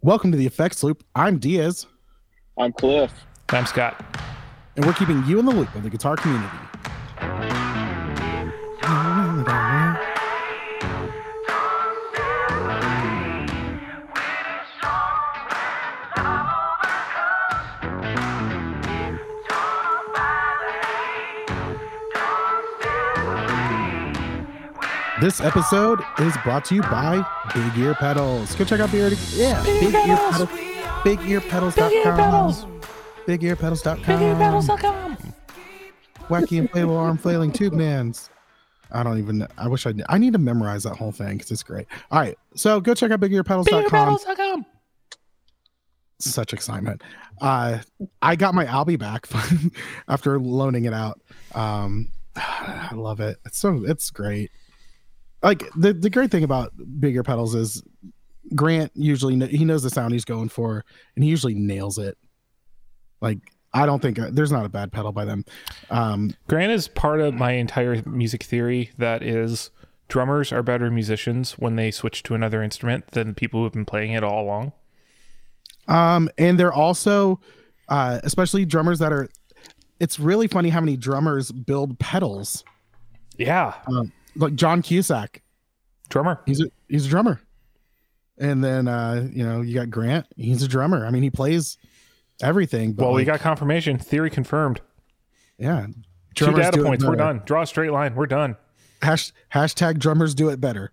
Welcome to the Effects Loop. I'm Diaz, I'm Cliff. I'm Scott. and we're keeping you in the loop of the guitar community. This episode is brought to you by Big Ear Pedals. Go check out Big Ear, yeah, Big, Ear Pedals, BigEarPedals.com. BigEarPedals.com. BigEarPedals.com. Wacky inflatable arm flailing tube mans. I don't even. Know. I wish I. I need to memorize that whole thing because it's great. All right, so go check out BigEarPedals.com. BigEarPedals.com. Such excitement. Uh, I got my Albie back after loaning it out. Um, I love it. It's so. It's great. Like the the great thing about Big Ear pedals is Grant usually kn- he knows the sound he's going for, and he usually nails it. Like I don't think uh, there's not a bad pedal by them. Um, Grant is part of my entire music theory that is drummers are better musicians when they switch to another instrument than people who have been playing it all along. Um, and they're also, uh, especially drummers that are. It's really funny how many drummers build pedals. Yeah. Um, like John Cusack, Drummer. he's a he's a drummer. And then uh, you know you got Grant, he's a drummer. I mean he plays everything. But Well, we got confirmation. Theory confirmed. yeah. Two data points. We're done. Draw a straight line. We're done. Hash, hashtag drummers do it better.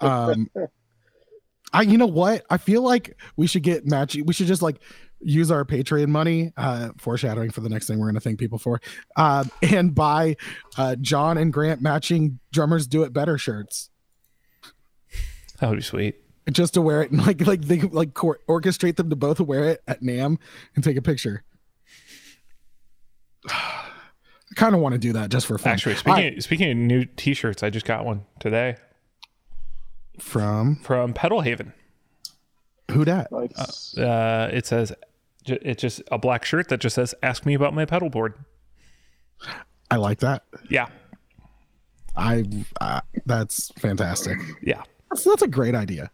Um, I you know what? I feel like we should get matching. We should just like use our Patreon money, uh, foreshadowing for the next thing we're gonna thank people for, uh, and buy uh, John and Grant matching drummers do it better shirts. That would be sweet. Just to wear it and like like they like cor- orchestrate them to both wear it at NAMM and take a picture. I kind of want to do that just for fun. Actually, All speaking right, speaking of new T-shirts, I just got one today from from Pedal Haven. who dat? Nice. Uh, it says ju- it's just a black shirt that just says "Ask me about my pedal board." I like that. Yeah, I uh, that's fantastic. yeah. That's, that's a great idea.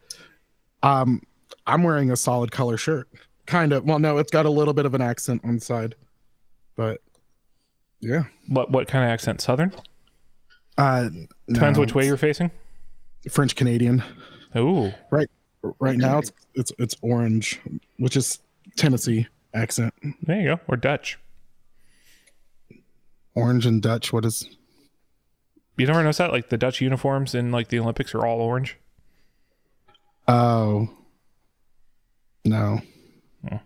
Um, I'm wearing a solid color shirt. Kind of. Well, no, it's got a little bit of an accent on the side, but yeah. What what kind of accent? Southern. Uh, Depends no, which way you're facing. French Canadian. Ooh, Right, right now it's it's it's orange, which is Tennessee accent. there you go. Or Dutch. Orange and Dutch. What is? You never notice that? Like the Dutch uniforms in like the Olympics are all orange. Oh, no. Hmm.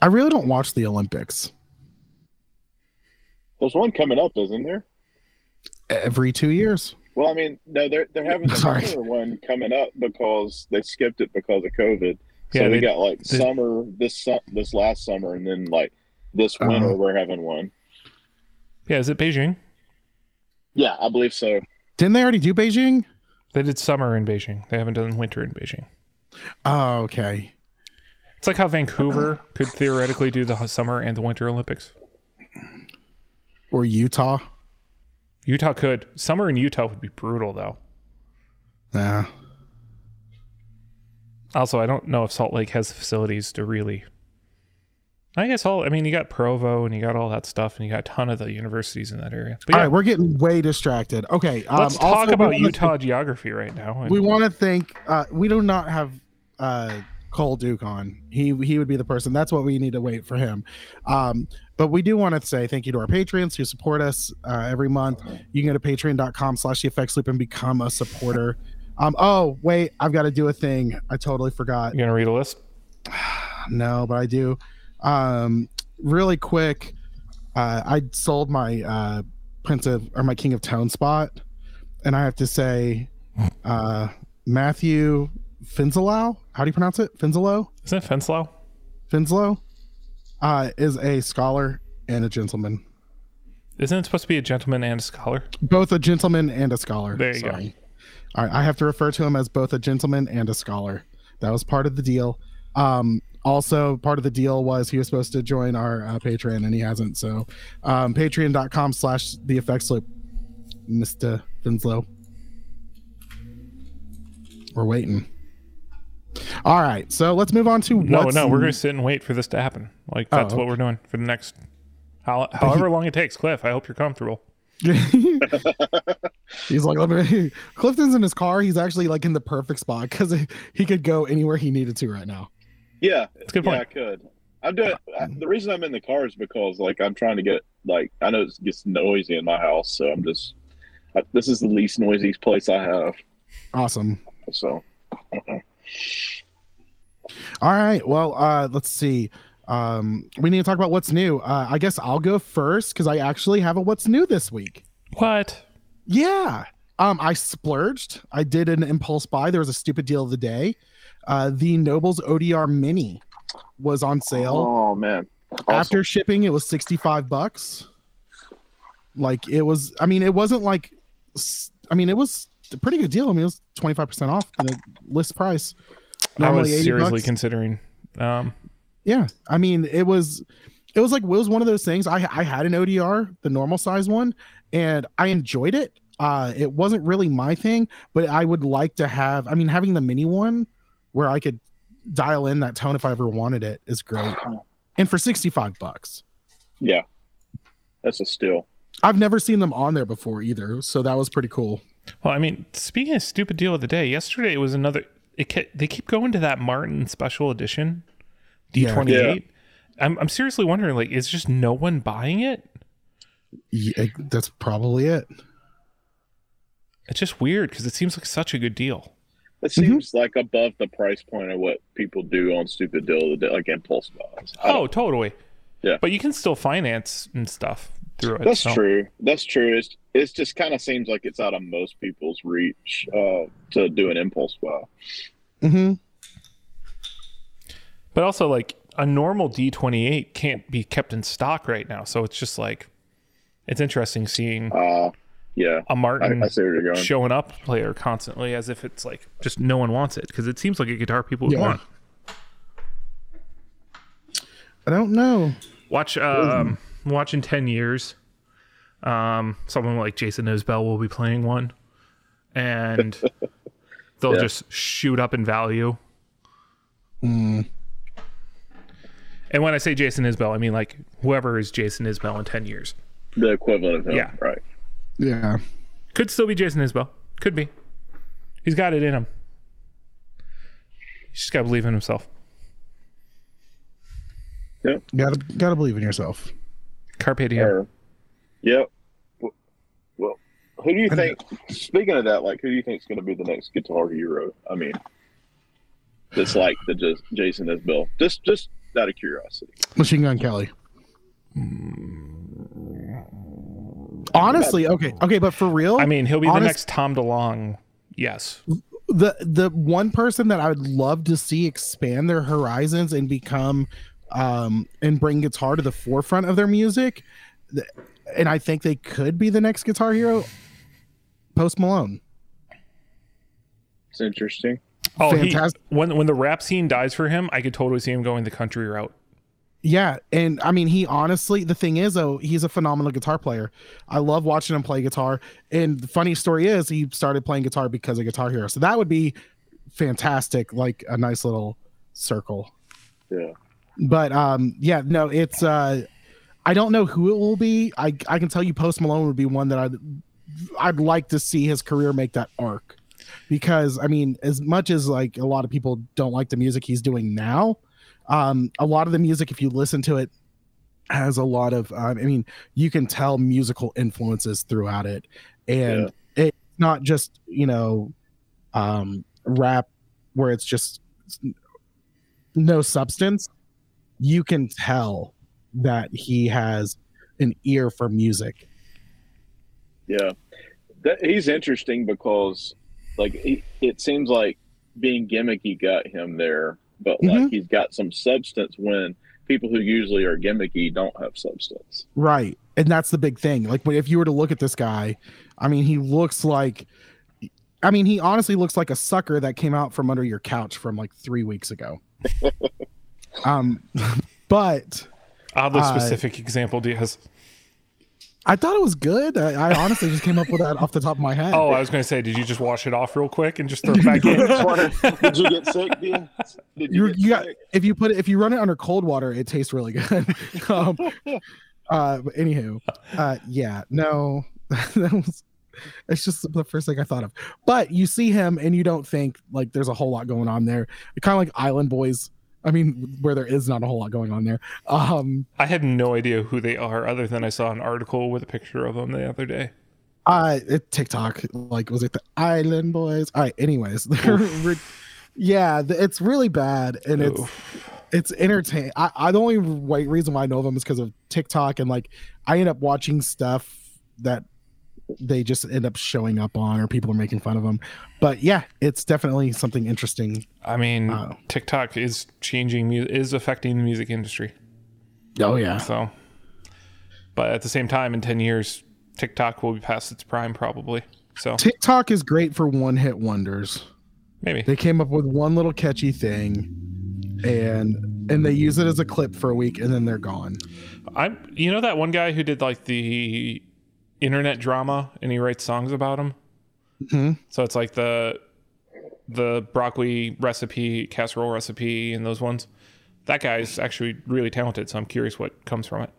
I really don't watch the Olympics There's one coming up, isn't there? every two years. Well, I mean, no, they're they're having Sorry. another one coming up because they skipped it because of COVID. So Yeah, we they- got like they- summer this this last summer, and then like this Uh-huh. winter we're having one. Yeah, is it Beijing? Yeah, I believe so. Didn't they already do Beijing? They did summer in Beijing. They haven't done winter in Beijing. Oh, okay. It's like how Vancouver could theoretically do the summer and the winter Olympics. Or Utah. Utah could. Summer in Utah would be brutal though. Yeah. Also, I don't know if Salt Lake has the facilities to really. I guess all. I mean, you got Provo and you got all that stuff, and you got a ton of the universities in that area. But All yeah, right, we're getting way distracted. Okay, um, let's talk we about Utah geography right now. thank- we want to thank. Uh, we do not have uh, Cole Duke on. He he would be the person. That's what we need to wait for him. Um, but we do want to say thank you to our patrons who support us uh, every month. You can go to patreon.com/slash the effects loop and become a supporter. Um, oh wait, I've got to do a thing. I totally forgot. you gonna read a list? no, but I do. Um, really quick, uh, I sold my uh, Prince of or my King of Tone spot, and I have to say, uh, Matthew Finzelau, how do you pronounce it? Finzelow, Isn't it Fenslow? Finzelow, uh, is a scholar and a gentleman, Isn't it supposed to be a gentleman and a scholar? both a gentleman and a scholar. There you go. Sorry. All right, I have to refer to him as both a gentleman and a scholar. That was part of the deal. Um, also, part of the deal was he was supposed to join our uh, Patreon and he hasn't. So, um, patreon.com slash the effects loop, Mr. Finslow. We're waiting. All right, so let's move on to No, no, we're gonna sit and wait for this to happen. Like that's Oh, what we're doing for the next, how, however long it takes. Cliff, I hope you're comfortable. He's like, let me. Clifton's in his car. He's actually like in the perfect spot because he could go anywhere he needed to right now. Yeah, That's a good yeah, point. I could. I'm doing. I- The reason I'm in the car is because like I'm trying to get like I know it gets noisy in my house, so I'm just. I, this is the least noisy place I have. Awesome. So All right. Well, uh, let's see. Um, we need to talk about what's new. Uh, I guess I'll go first because I actually have a what's new this week. What? Yeah. Um, I splurged. I did an impulse buy. There was a stupid deal of the day. Uh, the Nobels ODR Mini was on sale. Oh man. Awesome. After shipping, it was 65 bucks. Like it was, I mean, it wasn't like, I mean, it was a pretty good deal. I mean, it was 25% off the list price. I Normally was seriously bucks. considering. Um, Yeah, I mean, it was, it was like it was one of those things. I I had an ODR, the normal size one, and I enjoyed it. Uh, it wasn't really my thing, but I would like to have. I mean, having the mini one where I could dial in that tone if I ever wanted it is great. And for sixty five bucks, Yeah. That's a steal. I've never seen them on there before either, so that was pretty cool. well, I mean, speaking of stupid deal of the day, yesterday it was another. It ke- they keep going to that Martin special edition, D Yeah. twenty eight. I'm I'm seriously wondering, like, is just no one buying it? Yeah, that's probably it. It's just weird because it seems like such a good deal. It Mm-hmm. seems like above the price point of what people do on stupid deal of the day, like impulse buys. Oh, totally. Yeah. but you can still finance and stuff through it. that's so- true. That's true. It's it's just kind of seems like it's out of most people's reach uh, to do an impulse buy. hmm But also, like a normal D28 can't be kept in stock right now, so it's just like it's interesting seeing Uh, yeah, a I, Martin I see where you're showing up player constantly as if it's like just no one wants it because it seems like a guitar people would Yeah. want. I don't know. Watch um watch in 10 years um someone like Jason Isbell will be playing one and they'll Yeah. just shoot up in value. Mm, And when I say Jason Isbell, I mean like whoever is Jason Isbell in 10 years. The equivalent of him. Yeah. Right. yeah. Could still be Jason Isbell. Could be. He's got it in him. He's just got to believe in himself. Yep. Gotta gotta believe in yourself. Carpe diem. Or, yep. Well, who do you think? Speaking of that, like, who do you think is going to be the next Guitar Hero? I mean, it's like the just Jason Isbell. Just, just out of curiosity. Machine Gun Kelly. Honestly, okay, okay, but for real, I mean, he'll be the next Tom DeLonge. Yes. the the one person that I would love to see expand their horizons and become um and bring guitar to the forefront of their music, and I think they could be the next Guitar Hero. Post Malone. It's interesting. Oh, he, Fantastic. when when the rap scene dies for him, I could totally see him going the country route. Yeah, and I mean, he honestly, the thing is, though, he's a phenomenal guitar player. I love watching him play guitar. And the funny story is, he started playing guitar because of Guitar Hero. So that would be fantastic, like a nice little circle. Yeah. But um, yeah, no, it's uh, I don't know who it will be. I I can tell you, Post Malone would be one that I'd I'd like to see his career make that arc, because I mean, as much as like a lot of people don't like the music he's doing now, um, a lot of the music, if you listen to it, has a lot of um, I mean, you can tell musical influences throughout it, and it's not just you know, um, rap where it's just no substance. You can tell that he has an ear for music. Yeah, that, he's interesting because, like, he, it seems like being gimmicky got him there, but like he's got some substance when people who usually are gimmicky don't have substance. Right. And that's the big thing. Like when- if you were to look at this guy, I mean, he looks like I mean, he honestly looks like a sucker that came out from under your couch from like 3 weeks ago. um but Oddly Uh, specific example, Diaz. I thought it was good. I, I honestly just came up with that off the top of my head. Oh, I was going to say, did you just wash it off real quick and just throw it back in? Did you get sick, Dean? Did you, you, get you got if you put it if you run it under cold water, it tastes really good. um, uh, but anywho, uh, yeah, no, that was. It's just the first thing I thought of. But you see him and you don't think like there's a whole lot going on there. Kind of like Island Boys. I mean, where there is not a whole lot going on there. Um, I had no idea who they are other than I saw an article with a picture of them the other day. uh, it, TikTok, like, was it the Island Boys? All right. Anyways, they're yeah, it's really bad, and it's Oof. it's entertaining. I, I the only way, reason why I know them is because of TikTok, and like I end up watching stuff that they just end up showing up on, or people are making fun of them. But yeah, it's definitely something interesting. I mean, Wow. TikTok is changing, is affecting the music industry. Oh yeah, So, but at the same time, in 10 years, TikTok will be past its prime probably. So TikTok is great for one hit wonders. maybe. They came up with one little catchy thing, and and they use it as a clip for a week, and then they're gone. I'm, you know, that one guy who did like the internet drama and he writes songs about them. Mhm. So it's like the, the broccoli recipe, casserole recipe, and those ones. That guy's actually really talented. So I'm curious what comes from it.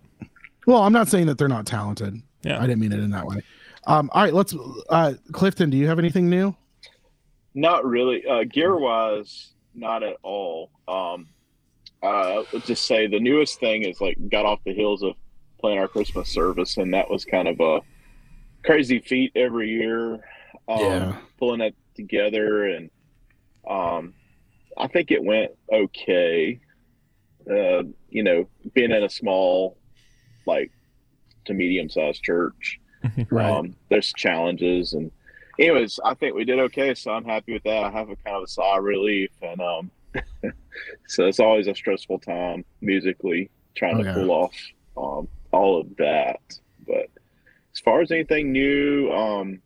Well, I'm not saying that they're not talented. Yeah. I didn't mean it in that way. Um, all right, let's. Uh, Clifton, do you have anything new? Not really. Uh, gear wise, not at all. Um, uh, let's just say the newest thing is like got off the heels of playing our Christmas service, and that was kind of a crazy feat every year. Um, Yeah. Pulling that together, and um, I think it went okay. Uh, you know, being in a small, like, to medium sized church. Right. Um, there's challenges and anyways, I think we did okay, so I'm happy with that. I have a kind of a sigh of relief and um so it's always a stressful time musically trying Oh, to yeah. pull off um all of that. But as far as anything new, um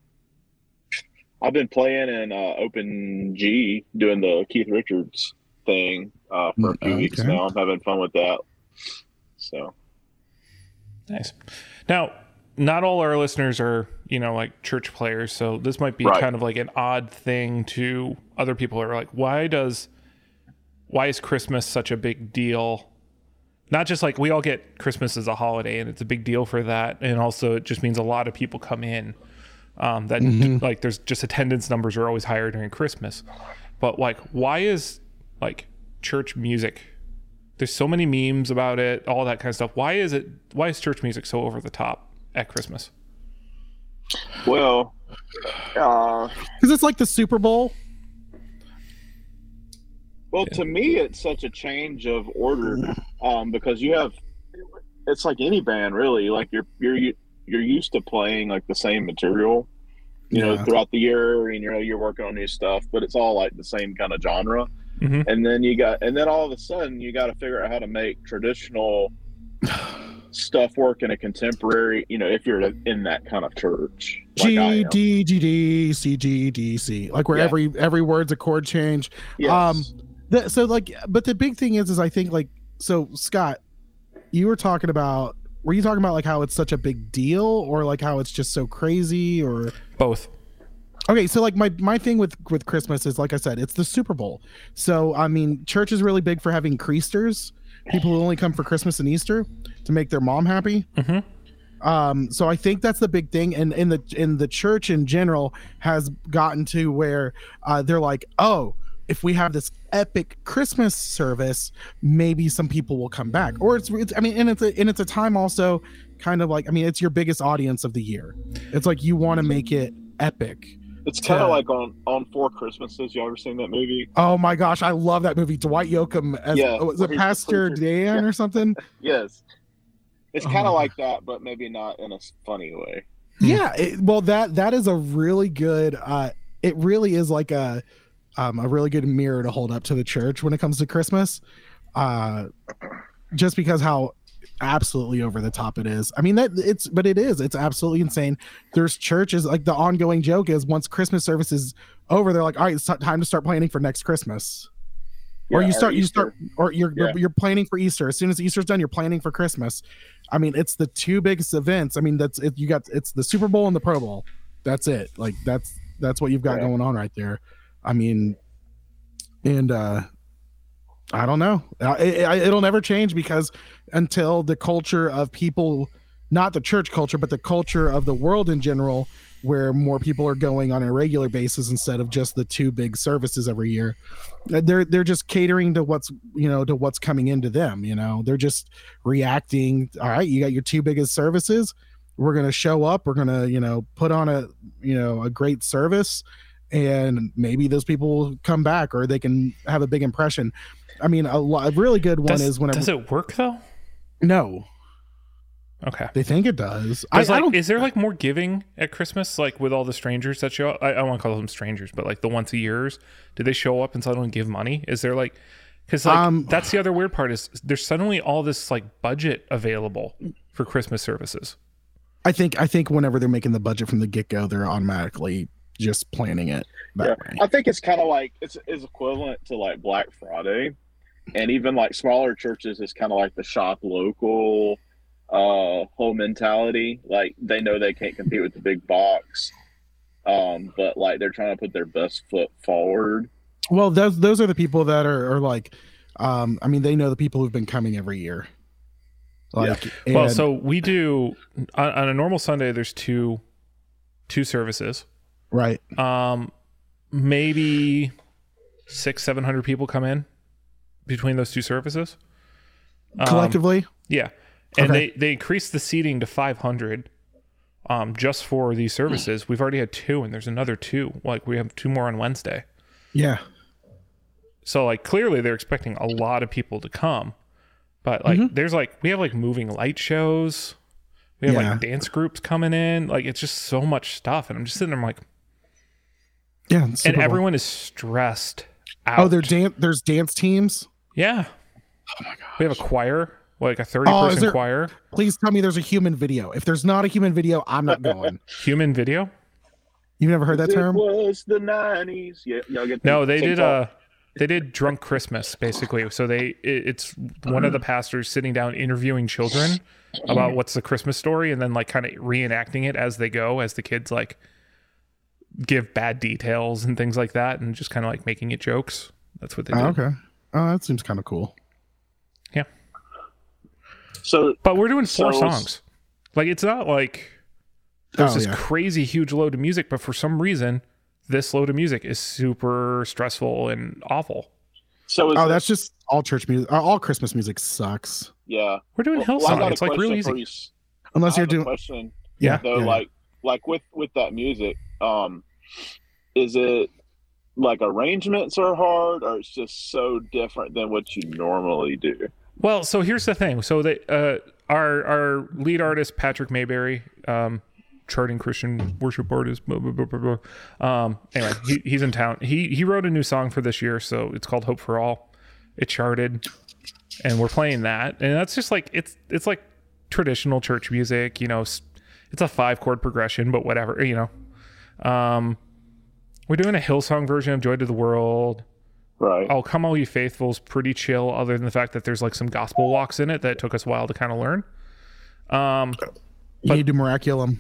I've been playing in uh, Open G doing the Keith Richards thing uh, for a few Mm, weeks now. I'm having fun with that. So Nice. Now, not all our listeners are, you know, like church players, so this might be Right. kind of like an odd thing to other people who are like, why does why is Christmas such a big deal? Not just like we all get Christmas as a holiday and it's a big deal for that, and also it just means a lot of people come in. Um, that like there's just attendance numbers are always higher during Christmas, but like why is like church music there's so many memes about it, all that kind of stuff. Why is it? Why is church music so over the top at Christmas? well uh Because it's like the Super Bowl. Well, to me, it's such a change of order um, because you have it's like any band really. Like you're you're you're used to playing like the same material, you know, throughout the year, and you know you're working on new stuff, but it's all like the same kind of genre. Mhm. And then you got, and then all of a sudden you got to figure out how to make traditional stuff work in a contemporary. You know, if you're in that kind of church, like G. D G D C G D C. Like where Yeah. every every word's a chord change. Yes. Um, The, so like, but the big thing is, is I think like, so Scott, you were talking about, were you talking about like how it's such a big deal, or like how it's just so crazy, or Both. okay so like my my thing with with christmas is like i said it's the super bowl so i mean church is really big for having creasters people who only come for christmas and easter to make their mom happy Mhm. um so i think that's the big thing and in the in the church in general has gotten to where uh they're like oh if we have this epic christmas service maybe some people will come back or it's, it's i mean and it's a and it's a time also kind of like i mean it's your biggest audience of the year it's like you want to make it epic it's kind of like on on Four Christmases. You ever seen that movie? Oh my gosh, I love that movie. Dwight Yoakam as Yeah, oh, was it Pastor. Dan Yeah. or something? Yes. It's Oh kind of like that, but maybe not in a funny way. Yeah. it- well, that that is a really good. uh It really is like a um a really good mirror to hold up to the church when it comes to Christmas. Uh Just because how absolutely over the top it is. I mean that it's but it is. It's absolutely insane. There's churches like the ongoing joke is once Christmas service is over, they're like, all right, it's time to start planning for next Christmas. or Yeah, you or start you start or you're Yeah. you're planning for Easter. As soon as Easter's done, you're planning for Christmas. I mean, it's the two biggest events. I mean, that's it. You got it's the Super Bowl and the Pro Bowl. That's it. Like that's that's what you've got Yeah. going on right there. I mean, and uh I don't know. It, it, it'll never change because until the culture of people, not the church culture, but the culture of the world in general, where more people are going on a regular basis instead of just the two big services every year. Uh, They're they're just catering to what's you know to what's coming into them. You know, they're just reacting. All right, you got your two biggest services. We're gonna show up. We're gonna you know put on a you know a great service, and maybe those people will come back or they can have a big impression. I mean, a, lo- a really good one Does, is whenever does it work though? no, Okay. they think it does. I, Does, I don't. is there like more giving at Christmas, like with all the strangers that show up? I, I want to call them strangers, but like the once a years, do they show up and suddenly give money? Is there like, because like Um, that's the other weird part is there's suddenly all this like budget available for Christmas services. I think I think whenever they're making the budget from the get go, they're automatically just planning it that Yeah. way. I think it's kind of like it's is equivalent to like Black Friday, and even like smaller churches is kind of like the shop local uh whole mentality. Like they know they can't compete with the big box, um, but like they're trying to put their best foot forward. Well, those those are the people that are, are like, um, I mean, they know the people who've been coming every year. Like, well, and- so we do on, on a normal Sunday. There's two two services. Right, Um, maybe six seven hundred people come in between those two services. Um, collectively, Yeah, and Okay. they they increased the seating to 500, um, just for these services. We've already had two, and there's another two. Like we have two more on Wednesday. yeah, So like clearly they're expecting a lot of people to come, but like there's like we have like moving light shows. We have Yeah. like dance groups coming in. Like it's just so much stuff, and I'm just sitting there I'm like, yeah. and Super Bowl. everyone is stressed out. Oh, there's dan- there's dance teams. yeah. Oh my god! We have a choir, like a 30 Oh, is person there- choir. Please tell me there's a human video. If there's not a human video, I'm not going. Human video. You've never heard that It term? was the nineties. Yeah, y'all get No, they did TikTok? uh they did drunk Christmas basically. So they it, it's one of the pastors sitting down interviewing children about what's the Christmas story and then like kind of reenacting it as they go as the kids like give bad details and things like that and just kind of like making it jokes. That's what they do. Oh, okay. Oh, that seems kind of cool. Yeah. So But we're doing four So- songs. Like it's not like there's Oh, this yeah. crazy huge load of music, but for some reason this load of music is super stressful and awful. so is Oh, it- that's just all church music. uh, All Christmas music sucks. yeah. We're doing Well, Hillsong. got a it's like real easy. you, Unless you're doing, question. yeah, though yeah. like like with with that music um is it like arrangements are hard or it's just so different than what you normally do Well, so here's the thing. So that uh, our our lead artist Patrick Mayberry, um, charting Christian worship artist. Blah, blah, blah. Um, anyway, he, he's in town. He he wrote a new song for this year, so it's called Hope for All. It charted, and we're playing that, and that's just like it's it's like traditional church music. You know, it's a five chord progression, but whatever. You know, um, we're doing a Hillsong version of Joy to the World. right Oh, Come All You Faithful's pretty chill, other than the fact that there's like some gospel walks in it that took us a while to kind of learn. Um, you need to miraculum.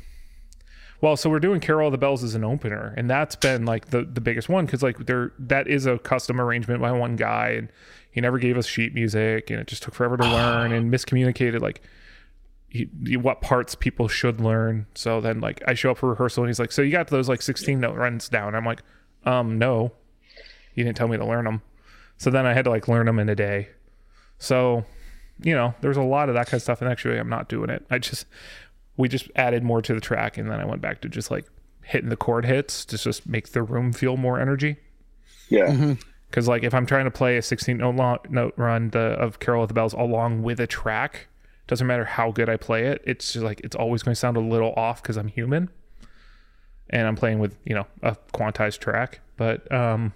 well, so we're doing Carol of the Bells as an opener, and that's been like the the biggest one because like there that is a custom arrangement by one guy, and he never gave us sheet music, and it just took forever to learn and miscommunicated like he, he- what parts people should learn. So then like I show up for rehearsal, and he's like, "So you got those like 16 note runs down?" I'm like, "Um, no, you didn't tell me to learn them." So then I had to like learn them in a day. So, you know, there's a lot of that kind of stuff, and actually I'm not doing it. I just we just added more to the track and then I went back to just like hitting the chord hits to just make the room feel more energy. yeah Because like if I'm trying to play a 16 note, long, note run the, of Carol of the Bells along with a track, doesn't matter how good I play it. It's just like it's always going to sound a little off because I'm human, and I'm playing with you know a quantized track. But um,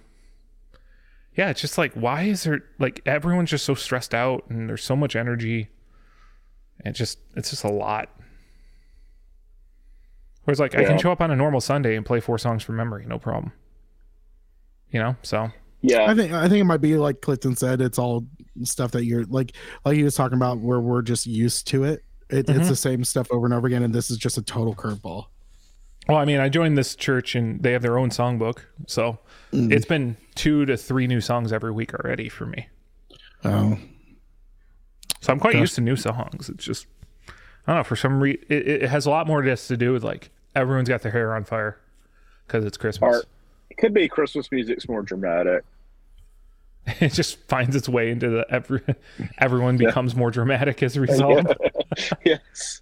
yeah, it's just like why is there like everyone's just so stressed out and there's so much energy. And just it's just a lot. Whereas like I can show up on a normal Sunday and play four songs from memory, no problem. You know, so Yeah, I think I think it might be like Clifton said. It's all stuff that you're like like he was talking about where we're just used to it. it Mhm. It's the same stuff over and over again, and this is just a total curveball. Well, I mean, I joined this church and they have their own songbook, so Mm. it's been two to three new songs every week already for me. Oh, So I'm quite Gosh. used to new songs. It's just I don't know for some reason it, it has a lot more just to do with like everyone's got their hair on fire because it's Christmas. Art. It could be Christmas music's more dramatic. It just finds its way into the every everyone becomes more dramatic as a result. yes.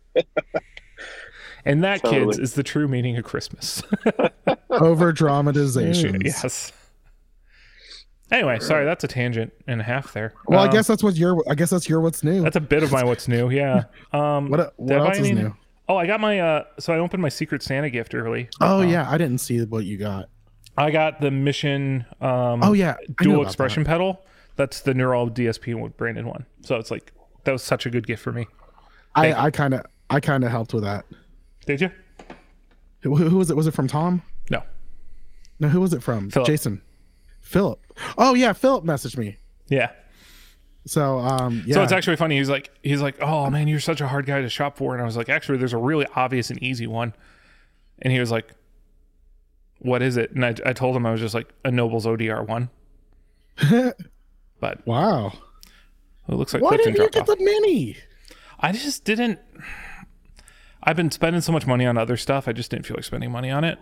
And that, kids, is the true meaning of Christmas. over dramatization. yes. Anyway, sorry, that's a tangent and a half there. Well, I Um, guess that's what your. I guess that's your what's new. that's a bit of my what's new. Yeah. Um, What what did I else is buy new? Oh, I got my. Uh, so I opened my Secret Santa gift early. Oh yeah, I didn't see what you got. I got the Mission. Um, Oh yeah, I dual expression pedal. That's the Neural DSP branded one. So it's like that was such a good gift for me. Thank I I kind of I kind of helped with that. Did you? Who, who was it? Was it from Tom? No. No, who was it from? Philip. Jason. Philip. Oh yeah, Philip messaged me. Yeah. So um yeah. So it's actually funny. He's like, he's like, oh man, you're such a hard guy to shop for. And I was like, actually, there's a really obvious and easy one. And he was like, what is it? And I, I told him I was just like a Nobels ODR one. But wow. it looks like Why Clifton didn't you get off. the mini? I just didn't. I've been spending so much money on other stuff. I just didn't feel like spending money on it.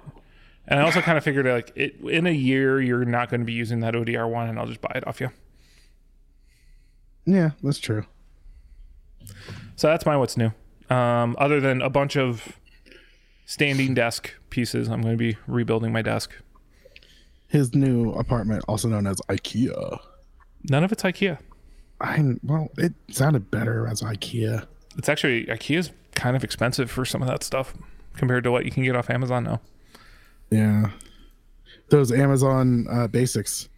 And I also kind of figured like it in a year you're not going to be using that ODR one, and I'll just buy it off you. Yeah, that's true. So that's my what's new. Um, other than a bunch of standing desk pieces, I'm going to be rebuilding my desk. His new apartment, also known as IKEA. None of it's IKEA. I well, it sounded better as IKEA. It's actually IKEA's kind of expensive for some of that stuff compared to what you can get off Amazon now. Yeah. Those Amazon uh, basics.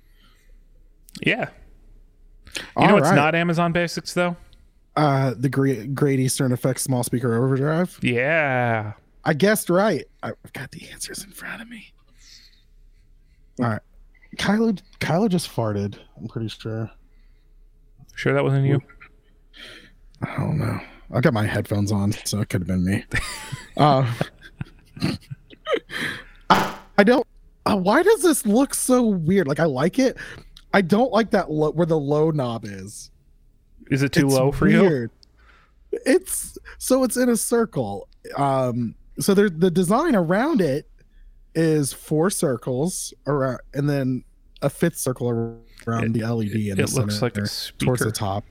Yeah. You know All what's right. not Amazon Basics though? uh the great great Eastern Effects small speaker overdrive. Yeah. I guessed right. I've got the answers in front of me. All right. Kylo Kylo just farted. I'm pretty sure. Sure that wasn't you? I don't know. I got my headphones on, so it could have been me. uh, I, I don't. Uh, why does this look so weird? Like I like it. I don't like that lo- where the low knob is. Is it too It's low for you? weird. It's so it's in a circle. Um, so there the design around it is four circles around, and then a fifth circle around the LED. In the center. It looks like a center towards the top.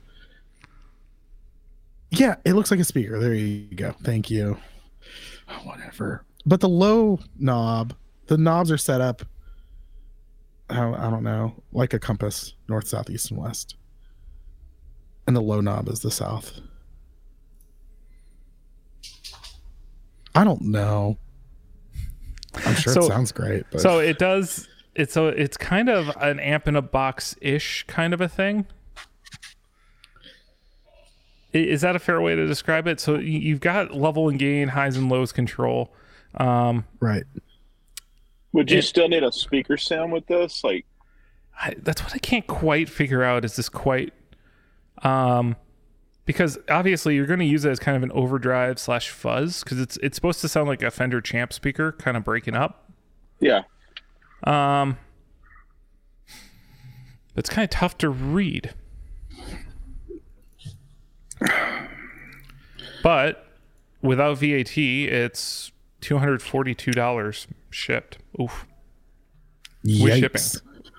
Yeah, it looks like a speaker. There you go. Thank you. Whatever. But the low knob, the knobs are set up. I don't know, like a compass, north, south, east, and west. And the low knob is the south. I don't know. I'm sure So- it sounds great, but So it does. It's so it's kind of an amp in a box ish kind of a thing. Is that a fair way to describe it? So you've got level and gain, highs and lows control. Um, right. Would you It- still need a speaker sound with this? Like, I, that's what I can't quite figure out. Is this quite? Um, because obviously you're going to use it as kind of an overdrive slash fuzz because it's it's supposed to sound like a Fender Champ speaker, kind of breaking up. yeah, Um, it's kind of tough to read. But without VAT, it's two hundred forty-two dollars shipped. Oof, with shipping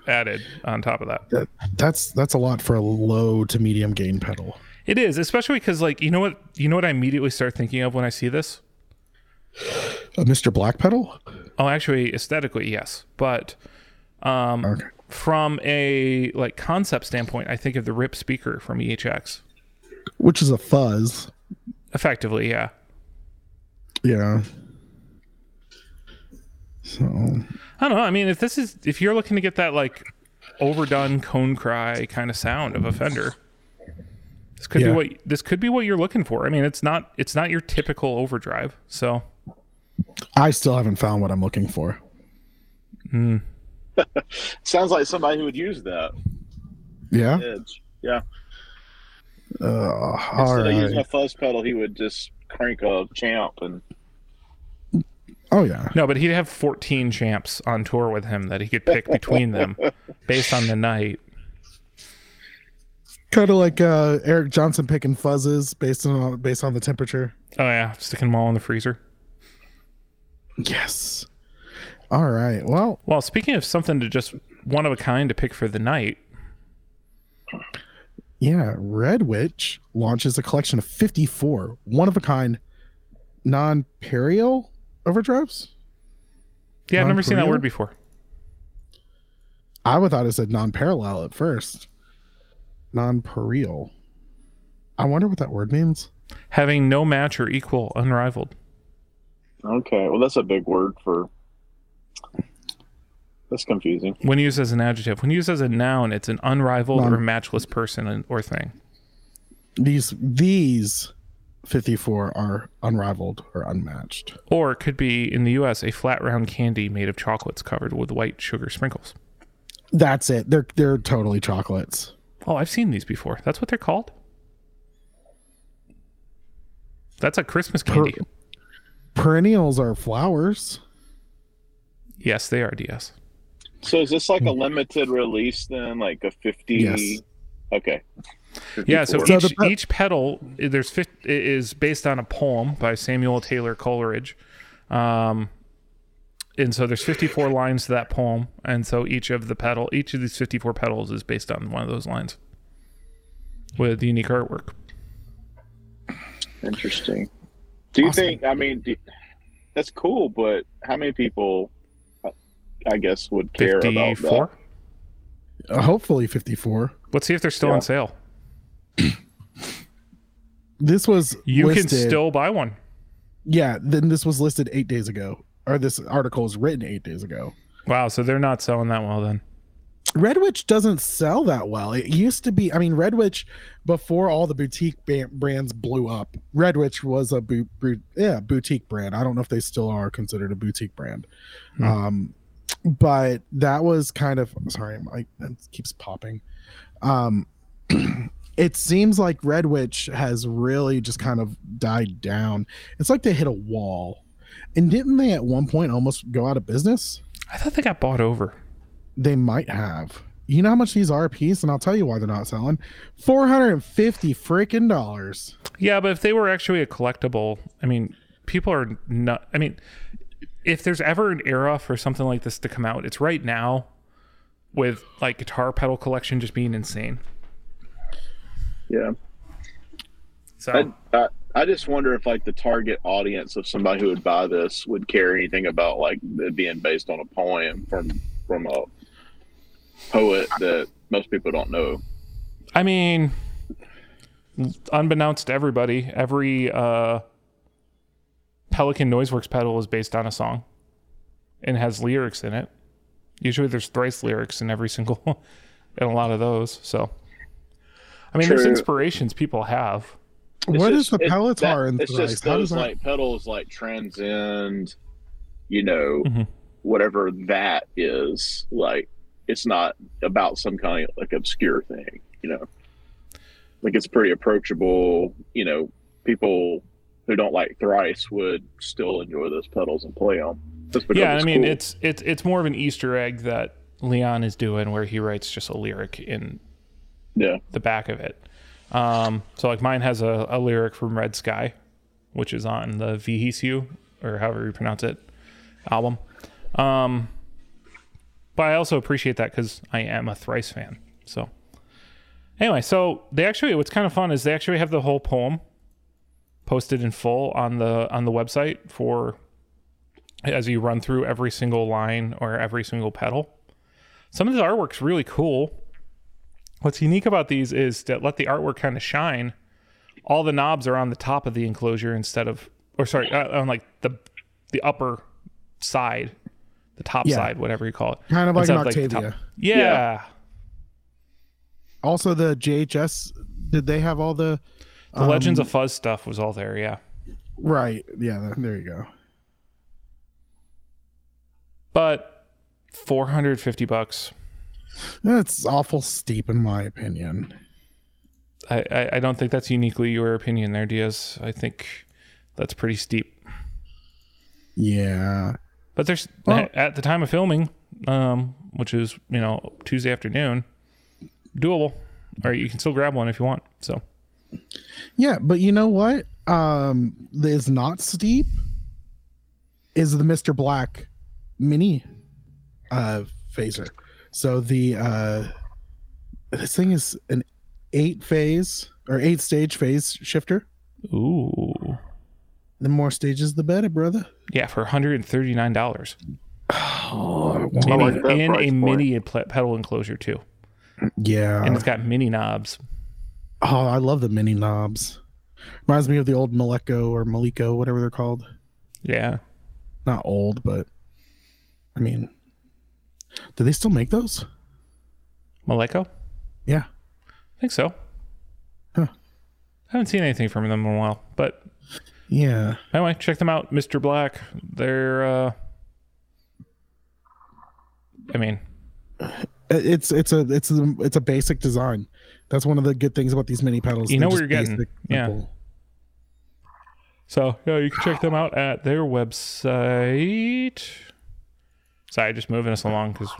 added on top of that. That, that's that's a lot for a low to medium gain pedal. It is, especially because like you know what you know what I immediately start thinking of when I see this. A Mr. Black pedal? Oh, actually, aesthetically, yes, but um, Okay. from a like concept standpoint, I think of the Ripped Speaker from EHX. Which is a fuzz. Effectively, yeah. Yeah. So I don't know. I mean, if this is if you're looking to get that like overdone cone cry kind of sound of a Fender, this could Yeah. be what this could be what you're looking for. I mean, it's not it's not your typical overdrive. So I still haven't found what I'm looking for. Sounds like somebody who would use that Yeah. edge. Yeah. Uh, all Instead of using a fuzz pedal, he would just crank a champ and Oh yeah. No, but he'd have 14 champs on tour with him that he could pick between them based on the night. Kind of like uh, Eric Johnson picking fuzzes based on based on the temperature. Oh yeah, sticking them all in the freezer. Yes. All right. Well, Well, speaking of something to just one of a kind to pick for the night, yeah. Red Witch launches a collection of 54 one of a kind Nonpareil overdrives. yeah, I've never seen that word before. I would thought it said non-parallel at first. Nonpareil. I wonder what that word means. Having no match or equal, unrivaled. okay. Well, that's a big word for. That's confusing. When used as an adjective, when used as a noun, it's an unrivaled Non- or matchless person and- or thing. These these 54 are unrivaled or unmatched. Or it could be in the U.S. a flat round candy made of chocolates covered with white sugar sprinkles. That's it. They're they're totally chocolates. Oh, I've seen these before. That's what they're called. That's a Christmas candy. Perennials are flowers. yes, they are. DS. So is this like a limited release then, like a fifty? Yes. Okay. Yeah, so So each, pe- each petal there's fif- is based on a poem by Samuel Taylor Coleridge, um, and so there's 54 lines to that poem, and so each of the pedal, each of these 54 pedals is based on one of those lines with unique artwork. Interesting. Do you Awesome. think? I mean, do, that's cool, but how many people, uh, I guess, would care about 54. that? Uh, hopefully 54. Let's see if they're still Yeah. on sale. This was You listed, can still buy one. yeah. Then this was listed eight days ago, or this article was written eight days ago. Wow, so they're not selling that well then. Red Witch doesn't sell that well. It used to be. I mean, Red Witch before all the boutique brands blew up. Red Witch was a yeah boutique brand. I don't know if they still are considered a boutique brand. Hmm. Um, but that was kind of sorry, my it keeps popping. Um, it seems like Red Witch has really just kind of died down. It's like they hit a wall. And didn't they at one point almost go out of business? I thought they got bought over. They might have. You know how much these are a piece, and I'll tell you why they're not selling. Four hundred and fifty freaking dollars. Yeah, but if they were actually a collectible, I mean, people are not. I mean, if there's ever an era for something like this to come out, it's right now, with like guitar pedal collection just being insane. Yeah. So I, I I just wonder if like the target audience of somebody who would buy this would care anything about like it being based on a poem from from a poet that most people don't know. I mean, unbeknownst to everybody, every uh, Pelican Noiseworks pedal is based on a song and has lyrics in it. Usually, there's thrice lyrics in every single, in a lot of those. So, I mean, there's inspirations people have. It's What is just- the it- Pelotar that- in It's just those that? like pedals like transcend, you know, Mhm. whatever that is. Like it's not about some kind of like obscure thing, you know. Like it's pretty approachable. You know, people who don't like thrice would still enjoy those pedals and play them. Yeah, I mean, cool. it's it's it's more of an Easter egg that Leon is doing, where he writes just a lyric in yeah, the back of it. Um, so like mine has a, a lyric from Red Sky, which is on the Vheissu or however you pronounce it album. Um, but I also appreciate that because I am a Thrice fan. So anyway, so they actually what's kind of fun is they actually have the whole poem posted in full on the on the website for as you run through every single line or every single pedal. Some of the artwork's really cool. What's unique about these is that let the artwork kind of shine. All the knobs are on the top of the enclosure instead of, or sorry, uh, on like the the upper side, the top Yeah. side, whatever you call it. Kind of like Instead an of, the Octavia. top- Yeah. Yeah. Also, the JHS. Did they have all the? The Legends um, of Fuzz stuff was all there. Yeah. Right. Yeah. There you go. But 450 bucks. That's awful steep in my opinion. I, I, I don't think that's uniquely your opinion there, Diaz. I think that's pretty steep. Yeah. But there's Well- at the time of filming, um, which is you know Tuesday afternoon, doable. Or you can still grab one if you want. So Yeah, but you know what? Um is not steep is the Mr. Black mini uh phaser. So the uh this thing is an eight phase or eight stage phase shifter. ooh, The more stages the better, brother. yeah, for 139 dollars Oh, in, like a, in a point. mini pl- pedal enclosure too, yeah. and it's got mini knobs. Oh, I love the mini knobs. Reminds me of the old Malekko or Maliko, whatever they're called. Yeah, Not old, but I mean, do they still make those? Malekko? Yeah. I think so. Huh. I haven't seen anything from them in a while, but Yeah. anyway, check them out, Mr. Black. They're, uh, I mean, It's it's a it's a it's a basic design. That's one of the good things about these mini pedals. You know what you're getting. Yeah. So yeah, you can check them out at their website. Sorry, just moving us along because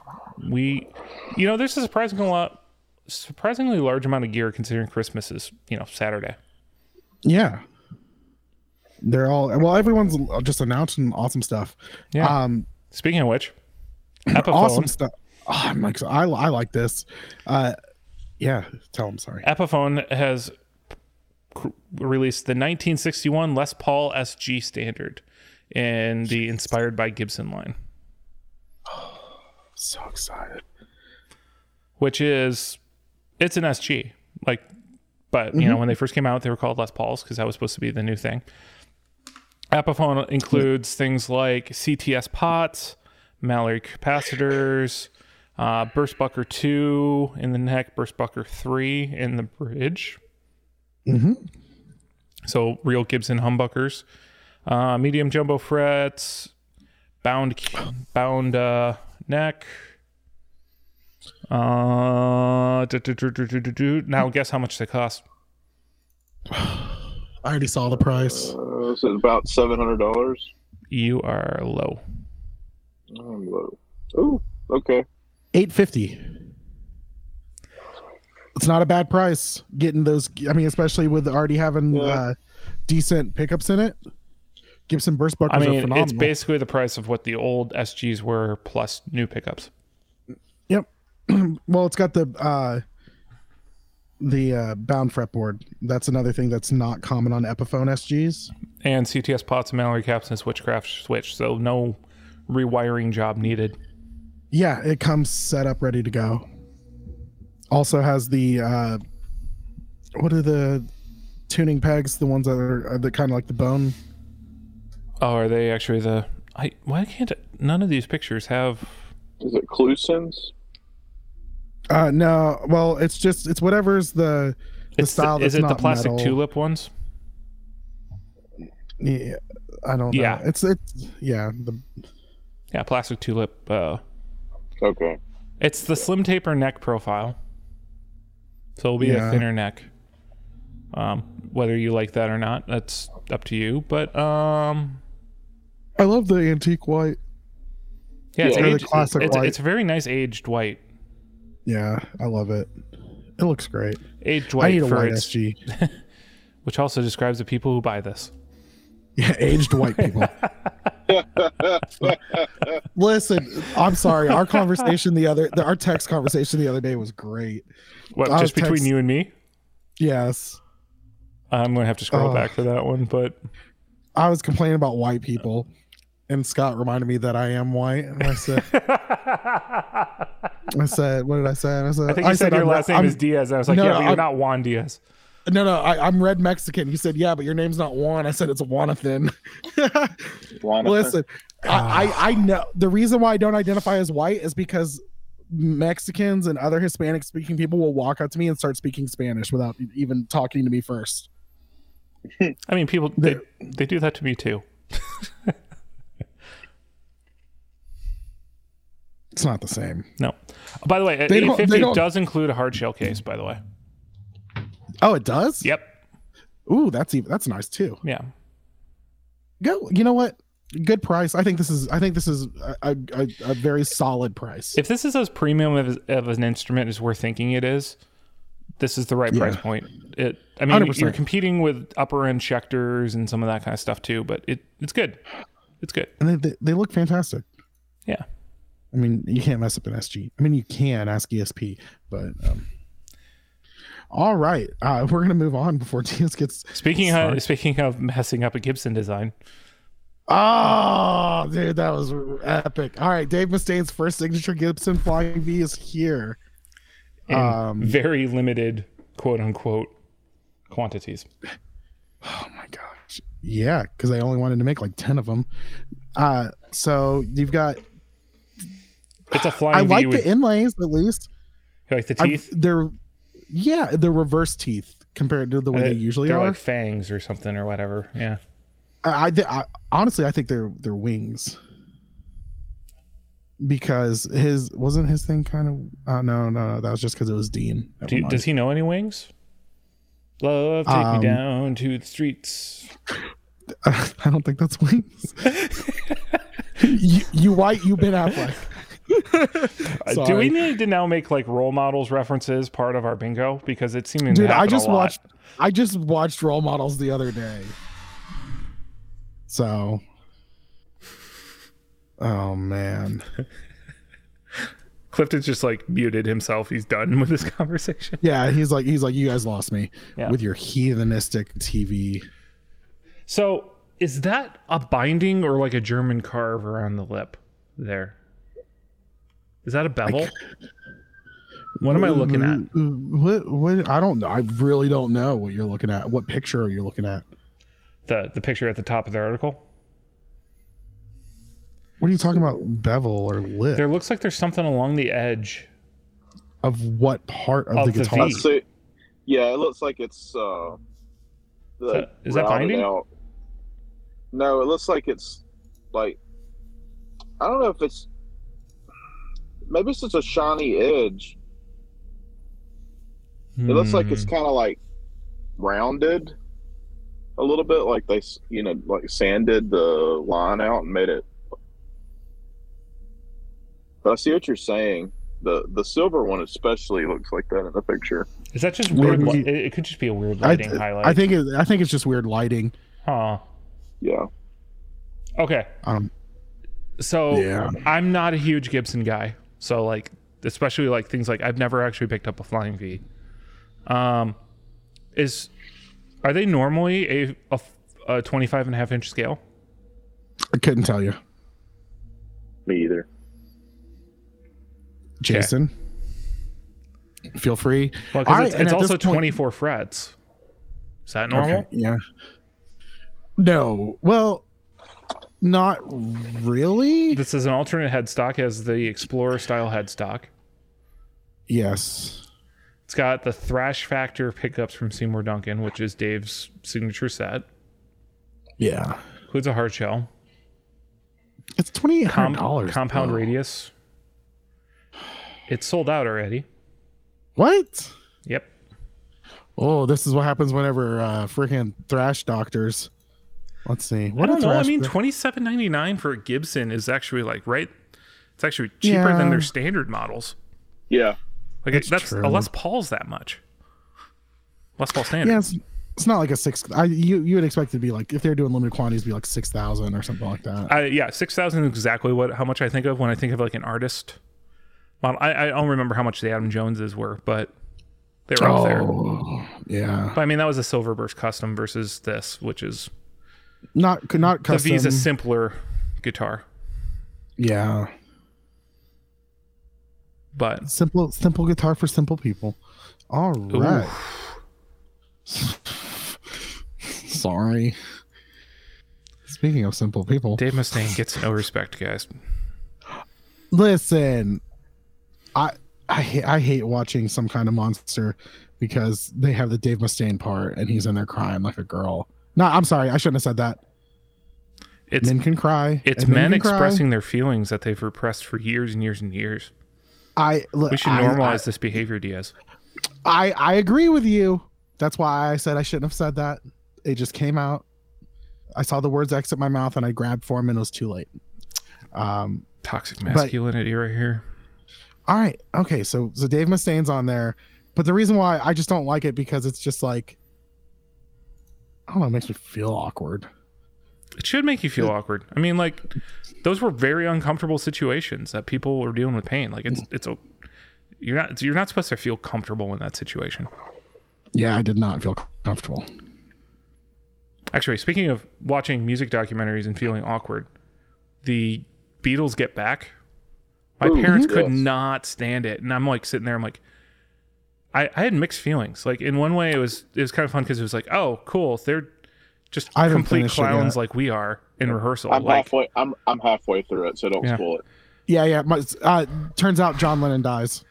we, you know, there's a surprising lot, surprisingly large amount of gear considering Christmas is, you know, Saturday. Yeah. They're all well. Everyone's just announcing awesome stuff. Yeah. Um, Speaking of which, Epiphone, awesome stuff. Oh, I'm like, I I like this. Uh, yeah. Tell them sorry. Epiphone has cr- released the 1961 Les Paul SG standard in the inspired by Gibson line, So excited. which is it's an SG, like, but you know when they first came out, they were called Les Pauls because that was supposed to be the new thing. Epiphone includes things like CTS pots, Mallory capacitors, uh, BurstBucker two in the neck, BurstBucker three in the bridge. Mm-hmm. So real Gibson humbuckers, uh, medium jumbo frets, bound bound uh, neck. Uh, do- do- do- now guess how much they cost? I already saw the price. Uh, this is about seven hundred dollars. You are low. I'm low. Oh, okay. Eight fifty. It's not a bad price getting those. I mean, especially with already having Yeah. uh, decent pickups in it. Gibson BurstBuckers I mean, it's basically the price of what the old SGs were plus new pickups. Yep. well, it's got the uh the uh bound fretboard. That's another thing that's not common on Epiphone SGs. And CTS pots, and Mallory caps, and Switchcraft switch. So no rewiring job needed. Yeah, it comes set up ready to go. Also has the uh what are the tuning pegs? The ones that are, are the kind of like the bone. Oh, are they actually the? I why can't none of these pictures have? Is it Klusons? Uh no, well, it's just it's whatever's the the It's style the, is that's it the plastic metal. tulip ones? Yeah, I don't know. Yeah. It's it's yeah, the Yeah, plastic tulip. Uh, Okay. it's the slim taper neck profile. So it'll be Yeah. a thinner neck. Um, whether you like that or not, that's up to you. But um, I love the antique white. yeah, it's, Yeah. The aged, classic it's, white. it's a very nice aged white. Yeah, I love it. It looks great. Aged I white need a for white its, SG. which also describes the people who buy this. Yeah, aged white people. Listen, I'm sorry. Our conversation the other, the, our text conversation the other day was great. What I just was between text- you and me? Yes, I'm gonna have to scroll Oh. back to that one, but I was complaining about white people, and Scott reminded me that I am white, and I said, I said, what did I say? I said, I think you said, your I'm- last name I'm- is Diaz. I was like, No, yeah, but you're I'm- not Juan Diaz. No, no, I, I'm red Mexican. You said, yeah, but your name's not Juan. I said it's Wanathan. Wanna- Listen, I, I ah. I know the reason why I don't identify as white is because Mexicans and other Hispanic speaking people will walk up to me and start speaking Spanish without even talking to me first. I mean, people they, they do that to me too. It's not the same. No. By the way, They don't- 850 they don't- does include a hard shell case. By the way. Oh, it does. Yep. Ooh, that's even that's nice too. Yeah. Go. You know what? Good price. I think this is. I think this is a, a, a, very solid price. If this is as premium of, of an instrument as we're thinking it is, this is the right price point. It. I mean, 100%. you're competing with upper end Schecters and some of that kind of stuff too, but it it's good. It's good. and they, they, they look fantastic. Yeah. I mean, you can't mess up an SG. I mean, you can ask ESP, but um, all right, uh, we're gonna move on before Diaz gets. Speaking of speaking of messing up a Gibson design, Oh, dude, that was epic. All right, Dave Mustaine's first signature Gibson Flying V is here. in Um, very limited quote unquote quantities. Oh my gosh, yeah, because they only wanted to make like ten of them. Uh, so you've got. It's a flying I like with the inlays at least. you like the I've- teeth. They're, yeah, the reverse teeth compared to the way Uh, they usually they're are. like fangs or something or whatever. Yeah. I, I, I honestly, I think they're they're wings because his wasn't his thing kind of. Uh, no, no, no, that was just because it was Dean. Do does he know any wings? Love, take Um, me down to the streets. I don't think that's wings. you, you white, you Ben Affleck. Uh, Do we need to now make like role models references part of our bingo because it's seeming to Dude, I just watched. I just watched role models the other day. So. Oh man. Clifton's just like muted himself. He's done with this conversation. Yeah, he's like he's like you guys lost me Yeah. with your heathenistic TV. So is that a binding or like a German carve around the lip there? Is that a bevel? What am I looking at? What? What? I don't know. I really don't know what you're looking at. What picture are you looking at? The the picture at the top of the article. What are you talking about? Bevel or lip? There looks like there's something along the edge. of what part of, Of the the guitar? V. Let's. Yeah, it looks like it's uh the that- is that routed binding? Out. No, it looks like it's like I don't know if it's maybe it's just a shiny edge. It looks like it's Hmm. kind of like rounded a little bit, like they you know like sanded the line out and made it. But I see what you're saying. The the silver one especially looks like that in the picture. Is that just weird? Maybe- Li- it, it could just be a weird I, lighting highlight. I think it, I think it's just weird lighting. Huh. Yeah. Okay. Um, So Yeah. I'm not a huge Gibson guy. So like especially like things like I've never actually picked up a flying V. Um is are they normally a a, f- a 25 and a half inch scale? I couldn't tell you, Me either. Jason. Feel free. Well, All because right, it's, it's also point- 24 frets. Is that normal? Okay, yeah. No. Well, not really. This is an alternate headstock as the Explorer style headstock. Yes. It's got the Thrash Factor pickups from Seymour Duncan, which is Dave's signature set. Yeah. Includes a hard shell, It's twenty eight com- hundred dollars. compound radius. It's sold out already. What? Yep. Oh, this is what happens whenever uh freaking thrash doctors. Let's see. What I don't are know. I mean, twenty seven ninety nine for a Gibson is actually like right. It's actually cheaper than their standard models. Yeah. Like That's that's, true. a Les Paul's that much. Les Paul standard. yeah, it's, it's not like a six. I you you would expect it to be like if they're doing limited quantities, be like six thousand or something like that. I, yeah, six thousand is exactly what how much I think of when I think of like an artist model. I, I don't remember how much the Adam Joneses were, but they were up there. oh, yeah. But I mean, that was a Silver Burst custom versus this, which is Not not custom. the. V's a simpler guitar. yeah. But Simple simple guitar for simple people. All right. Sorry. Speaking of simple people, Dave Mustaine gets no respect, guys. listen. I I hate, I hate watching some kind of monster because they have the Dave Mustaine part and he's in there crying like a girl. No, I'm sorry, I shouldn't have said that. It's men can cry. it's and men can cry. expressing their feelings that they've repressed for years and years and years. I look, We should I- normalize this behavior, Diaz. I, I I agree with you. That's why I said I shouldn't have said that. It just came out. I saw the words exit my mouth and I grabbed for them and it was too late. Um, Toxic masculinity right here. all right. Okay. So, so Dave Mustaine's on there. But the reason why I just don't like it because it's just like, I don't know, it makes me feel awkward. It should make you feel awkward. I mean, like those were very uncomfortable situations that people were dealing with pain. Like it's it's a you're not you're not supposed to feel comfortable in that situation. Yeah, I did not feel comfortable. Actually, speaking of watching music documentaries and feeling awkward, the Beatles Get Back. My Ooh, parents could yes. not stand it, and I'm like sitting there. I'm like, I, I had mixed feelings. Like in one way, it was it was kind of fun because it was like, oh, cool, they're just I complete finished clowns like we are in rehearsal. I'm like halfway. I'm I'm halfway through it, so don't Yeah. spoil it. Yeah, yeah. My, uh, turns out John Lennon dies.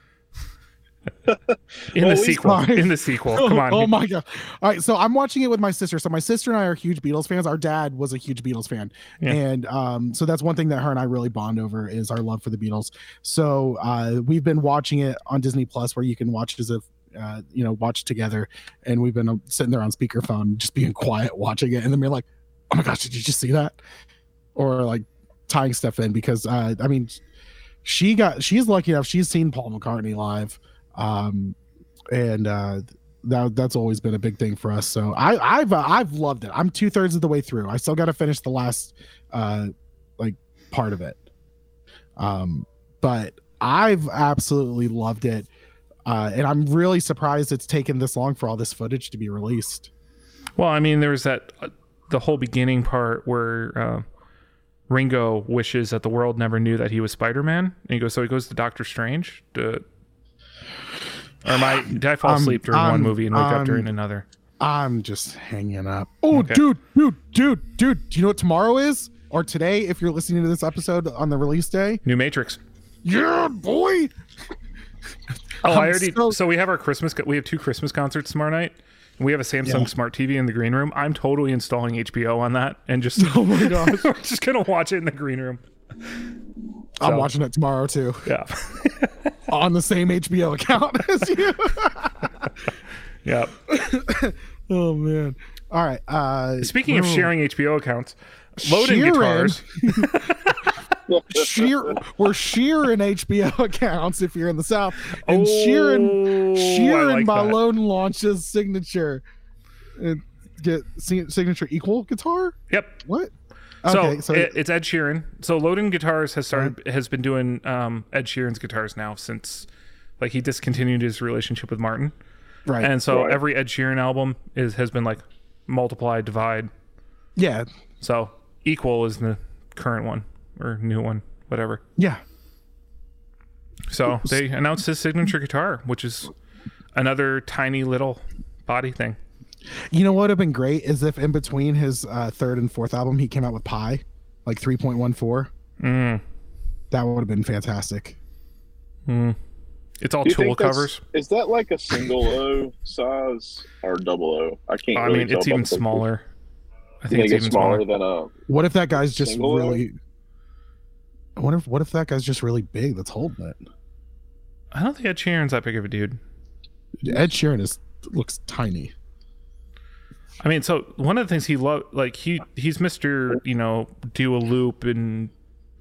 In the sequel. In the sequel, come on. oh my god! All right, so I'm watching it with my sister. So my sister and I are huge Beatles fans. Our dad was a huge Beatles fan, Yeah. and um, so that's one thing that her and I really bond over is our love for the Beatles. So uh, we've been watching it on Disney Plus, where you can watch as a uh, you know watch together, and we've been uh, sitting there on speakerphone, just being quiet watching it, and then we're like, "Oh my gosh, did you just see that?" Or like tying stuff in because uh, I mean, she got she's lucky enough she's seen Paul McCartney live. Um, and uh that that's always been a big thing for us. So i i've uh, i've loved it. I'm two-thirds of the way through. I still got to finish the last uh like part of it. Um but i've absolutely loved it. Uh and i'm really surprised it's taken this long for all this footage to be released. Well, I mean, there was that uh, the whole beginning part where uh, Ringo wishes that the world never knew that he was Spider Man, and he goes, so he goes to Doctor Strange. To, or am I? Did I fall Um, asleep during one movie and wake up during another? i'm just hanging up oh Okay. dude dude dude dude do you know what tomorrow is or today if you're listening to this episode on the release day New Matrix. yeah boy Oh, I'm I already. so- So, we have our Christmas. We have two Christmas concerts tomorrow night. and We have a Samsung Yeah. Smart TV in the green room. I'm totally installing HBO on that and just. oh my gosh we're just gonna watch it in the green room. I'm watching it tomorrow too Yeah. on the same hbo account as you yeah. Oh man. All right. Uh Speaking of oh, sharing HBO accounts, Lowden Sheeran. guitars. sheer we're shearing HBO accounts if you're in the South. And Sheeran Oh, I Sheeran like by that. Lowden launches signature. And get signature equal guitar? Yep. What? So, Okay, so, it, it's Ed Sheeran. So Lowden Guitars has started has been doing um, Ed Sheeran's guitars now since like he discontinued his relationship with Martin, right. and so Right. every Ed Sheeran album is has been like multiply divide. yeah. So equal is the current one or new one, whatever. Yeah. So they announced his signature guitar, which is another tiny little body thing. You know what would have been great is if in between his uh, third and fourth album he came out with Pi, like 3.14. Mm. That would have been fantastic. It's all tool covers. Is that like a single O size or double O? I can't. I really mean, tell it's even the picture. smaller. I think it's even smaller smaller. than a What if that guy's just really I wonder if what if that guy's just really big that's holding it? I don't think Ed Sheeran's that big of a dude. Ed Sheeran is looks tiny. I mean, so one of the things he loved, like he he's Mister, you know, do a loop and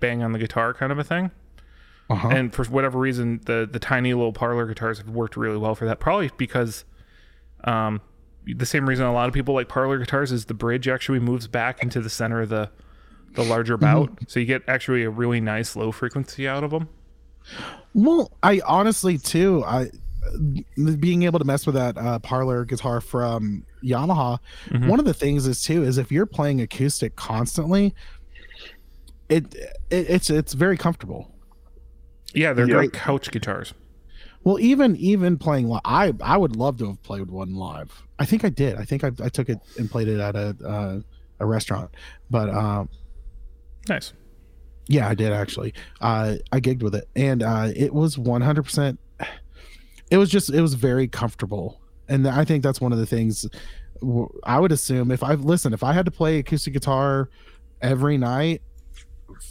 bang on the guitar kind of a thing. Uh-huh. And for whatever reason, the the tiny little parlor guitars have worked really well for that. Probably because, um, the same reason a lot of people like parlor guitars is the bridge actually moves back into the center of the the larger bout, so you get actually a really nice low frequency out of them. Well, I honestly too, I being able to mess with that uh, parlor guitar from Yamaha. Mhm. One of the things is too is if you're playing acoustic constantly, it, it it's it's very comfortable. Yeah, they're Yeah. great couch guitars. Well, even even playing live, I I would love to have played one live. I think I did. I think I, I took it and played it at a uh, a restaurant, but um, Nice. Yeah, I did actually. Uh, I gigged with it, and uh, it was one hundred percent. It was just, it was very comfortable, and I think that's one of the things. I would assume if I listen, if I had to play acoustic guitar every night,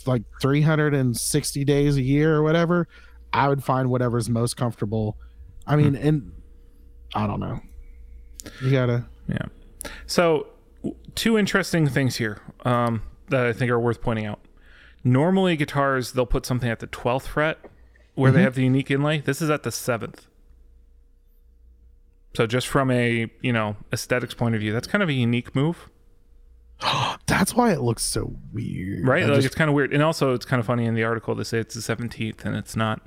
like 360 days a year or whatever, I would find whatever's most comfortable. I mean, and I don't know. You gotta. Yeah. So, two interesting things here um, that I think are worth pointing out. Normally, guitars they'll put something at the twelfth fret where they have the unique inlay. This is at the seventh. So, just from a you know aesthetics point of view, that's kind of a unique move, That's why it looks so weird. right? I Like just- it's kind of weird, and also it's kind of funny in the article they say it's the seventeenth, and it's not.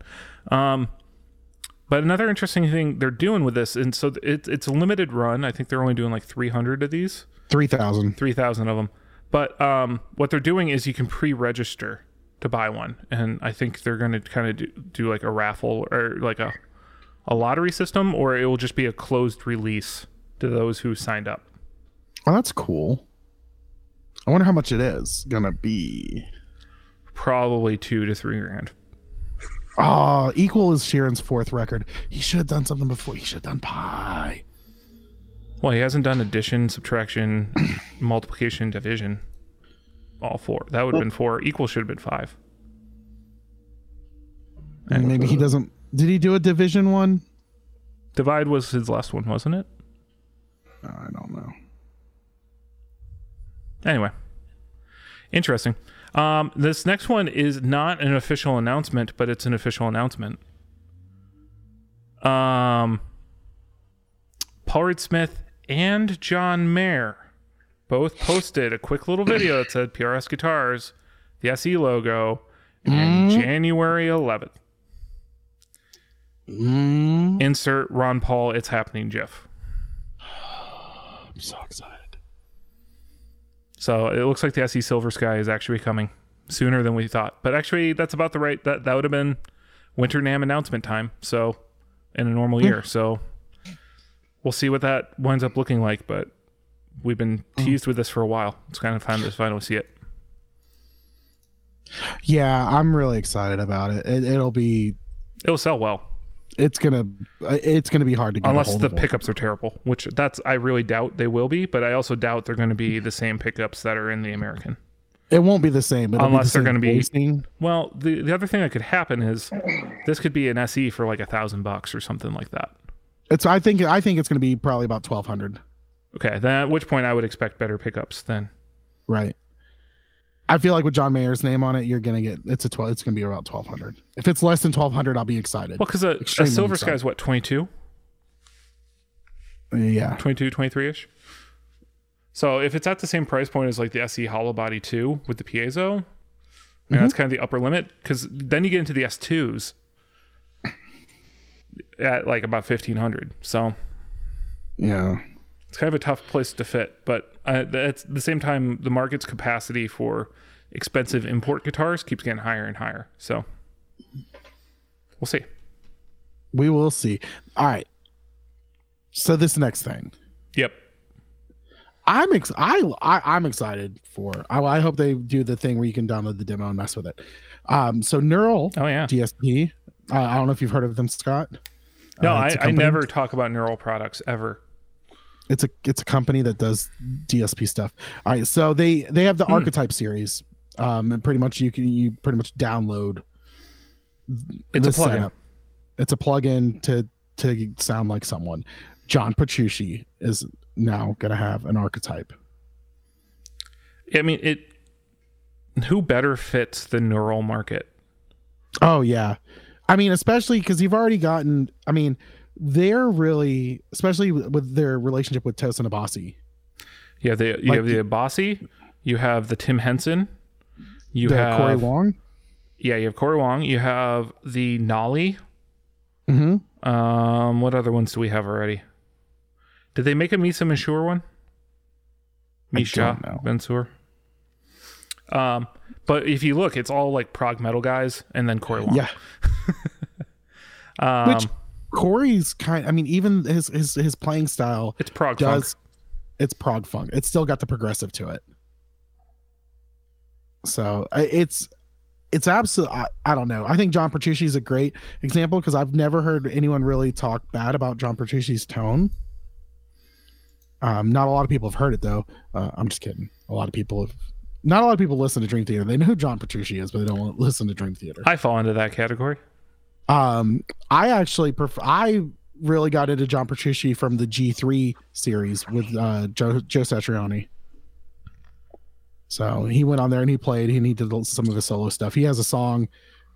Um, but another interesting thing they're doing with this, and so it, it's a limited run. I think they're only doing like three hundred of these. 3,000. 3,000 of them. But um, what they're doing is you can pre-register to buy one, and I think they're going to kind of do, do like a raffle or like a a lottery system, or it will just be a closed release to those who signed up. Oh, that's cool. I wonder how much it is gonna be. Probably two to three grand. Oh, equal is Sheeran's fourth record. He should have done something before. He should have done Pi. Well, he hasn't done addition, subtraction, multiplication, division. All four. That would have been four. Equal should have been five. And maybe he doesn't. Did he do a division one? Divide was his last one, wasn't it? I don't know. Anyway, interesting. Um, this next one is not an official announcement, but it's an official announcement. Um, Paul Reed Smith and John Mayer both posted a quick little video that said PRS Guitars, the SE logo, and January 11th. Mm, Insert Ron Paul, it's happening, Jeff. I'm so excited. So it looks like the SE Silver Sky is actually coming sooner than we thought. But actually, that's about the right that that would have been Winter NAMM announcement time. So in a normal year. So we'll see what that winds up looking like. But we've been teased with this for a while. It's kind of time to finally see it. Yeah, I'm really excited about it. it it'll be. It'll sell well, It's gonna. It's gonna be hard to get. unless the pickups are terrible, which that's I really doubt they will be. But I also doubt they're going to be the same pickups that are in the American. It won't be the same. It'll Unless be they're gonna be- voicing. Well, the the other thing that could happen is this could be an SE for like a thousand bucks or something like that. It's. I think. I think it's gonna be probably about twelve hundred. Okay, then at which point I would expect better pickups then. Right. I feel like with John Mayer's name on it, you're gonna get. It's a twelve. It's gonna be about twelve hundred. If it's less than twelve hundred, I'll be excited. Well, because a, a Silver. Sky is what, 22? yeah. 22, 23 ish? So if it's at the same price point as like the SE Hollow Body 2 with the piezo, mean, mm-hmm. that's kind of the upper limit because then you get into the S2s at like about 1500. So Yeah. It's kind of a tough place to fit. But uh, at the same time, the market's capacity for expensive import guitars keeps getting higher and higher. So we'll see. We will see. All right. So this next thing, Yep. I'm ex- I, I I'm excited for. I, I hope they do the thing where you can download the demo and mess with it. Um. So Neural Oh, yeah. DSP. Uh, I don't know if you've heard of them, Scott. No, Uh, I, I never talk about neural products ever. It's a it's a company that does DSP stuff. All right. So they they have the Hmm. Archetype series. Um. And pretty much you can you pretty much download. It's a plugin. setup. It's a plugin to to sound like someone. John Petrucci is now gonna have an archetype. I mean, it. Who better fits the neural market? Oh yeah, I mean, especially because you've already gotten. I mean, they're really, especially with their relationship with Tosin Abasi. You have the you Like have the Abasi, you have the Tim Henson, you the have Corey Wong. yeah, you have Corey Wong, you have the Nolly. Mm-hmm. Um, what other ones do we have already? Did they make a Misha Mansoor one? Misha. Mansoor. Um, but if you look, it's all like prog metal guys, and then Corey Wong. Yeah, um, which Corey's kind. I mean, even his his his playing style it's prog funk. It's prog funk. It's still got the progressive to it. So it's it's absolute. I, I don't know. I think John Petrucci is a great example because I've never heard anyone really talk bad about John Petrucci's tone. Um, not a lot of people have heard it though. Uh, I'm just kidding. A lot of people have Not a lot of people listen to Dream Theater. They know who John Petrucci is, but they don't listen to Dream Theater. I fall into that category. Um, I actually prefer. I really got into John Petrucci from the G3 series with uh, Joe Joe Satriani. So he went on there and he played and he did some of his solo stuff. He has a song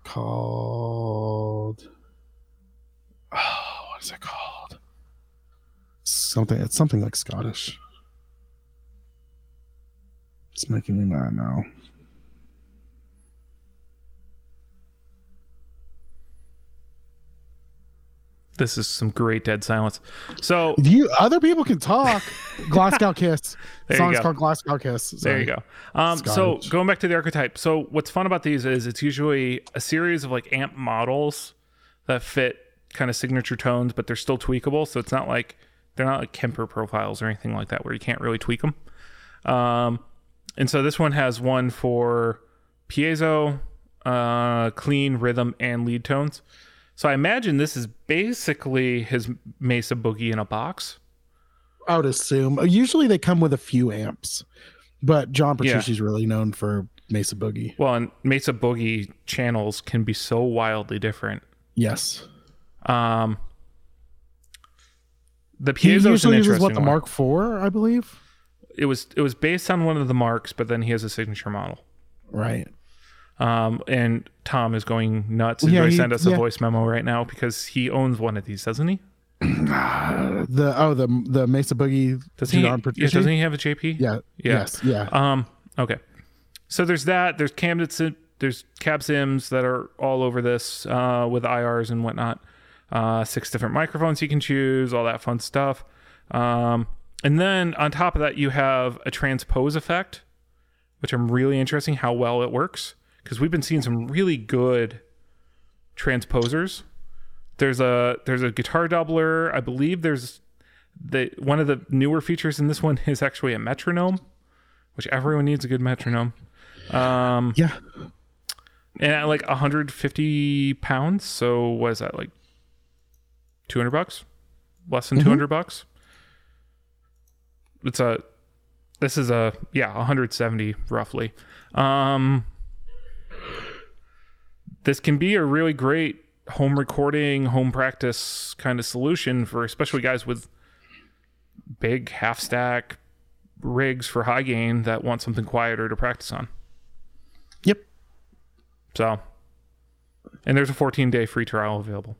called oh, what is it called? Something it's something like Scottish. It's making me mad now. This is some great dead silence. So You other people can talk. Glasgow Kiss. There you Song's go. called Glasgow Kiss. There you go. Um, so going back to the archetype. So what's fun about these is it's usually a series of like amp models that fit kind of signature tones, but they're still tweakable. So it's not like they're not like Kemper profiles or anything like that where you can't really tweak them. Um, and so this one has one for piezo, uh, clean rhythm, and lead tones. So I imagine this is basically his Mesa Boogie in a box. I would assume. Usually they come with a few amps, but John Petrucci's really known for Mesa Boogie. Well, and Mesa Boogie channels can be so wildly different. Yes. Um, the He piezo is an usually uses interesting what the one. Mark IV, I believe. It was it was based on one of the marks, but then he has a signature model. Right. Um, and Tom is going nuts. He's Yeah, going to send us a voice memo right now because he owns one of these, doesn't he? The oh the the Mesa Boogie. Does he? Yeah, doesn't he have a JP? Yeah. Yeah. Yes. Yeah. Um. Okay. So there's that. There's cam. There's cab sims that are all over this uh, with IRs and whatnot. Uh, six different microphones you can choose. All that fun stuff. Um, and then on top of that, you have a transpose effect, which I'm really interesting how well it works because we've been seeing some really good transposers. There's a there's a guitar doubler. I believe there's the one of the newer features in this one is actually a metronome, which everyone needs a good metronome. Um, yeah. and at like 150 pounds, so what is that like 200 bucks? Less than 200 bucks? It's a this is a yeah, 170 roughly. Um this can be a really great home recording, home practice kind of solution for especially guys with big half stack rigs for high gain that want something quieter to practice on. Yep. So, and there's a 14 day free trial available.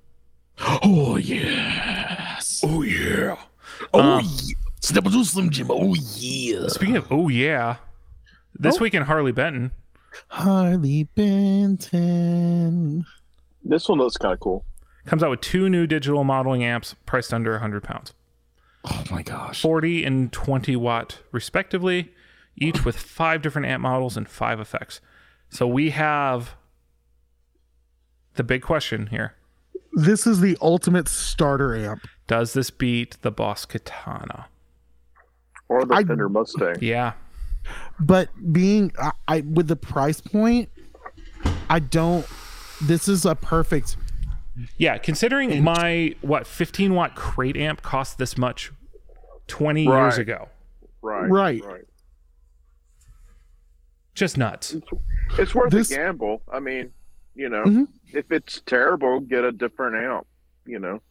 Oh yes. Oh yeah. Uh, oh yeah. Step into Slim Jim. Oh yeah. Speaking of, oh yeah, this Oh. week in Harley Benton, Harley Benton. This one looks kind of cool. comes out with two new digital modeling amps priced under 100 pounds, Oh my gosh. 40 and 20 watt respectively, each with five different amp models and five effects. So we have the big question here: This is the ultimate starter amp. Does this beat the Boss Katana? Or the I- Fender Mustang. Yeah, but being I, I with the price point i don't this is a perfect yeah. Considering my what 15 watt crate amp cost this much 20 years ago, Right. Right. Right. just nuts. It's worth This- a gamble. I mean, you know, Mhm. if it's terrible, get a different amp. You know.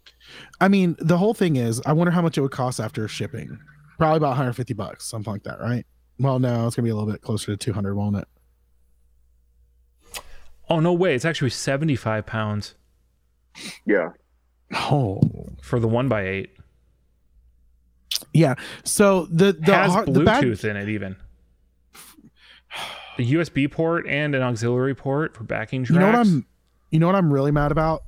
i mean the whole thing is i wonder how much it would cost after shipping probably about 150 bucks something like that right well no it's gonna be a little bit closer to 200 won't it Oh no way! It's actually 75 pounds Yeah. oh for the one by eight. yeah so the the, has har- the bad Bluetooth in it even. A USB port and an auxiliary port for backing tracks. you know what i'm you know what i'm really mad about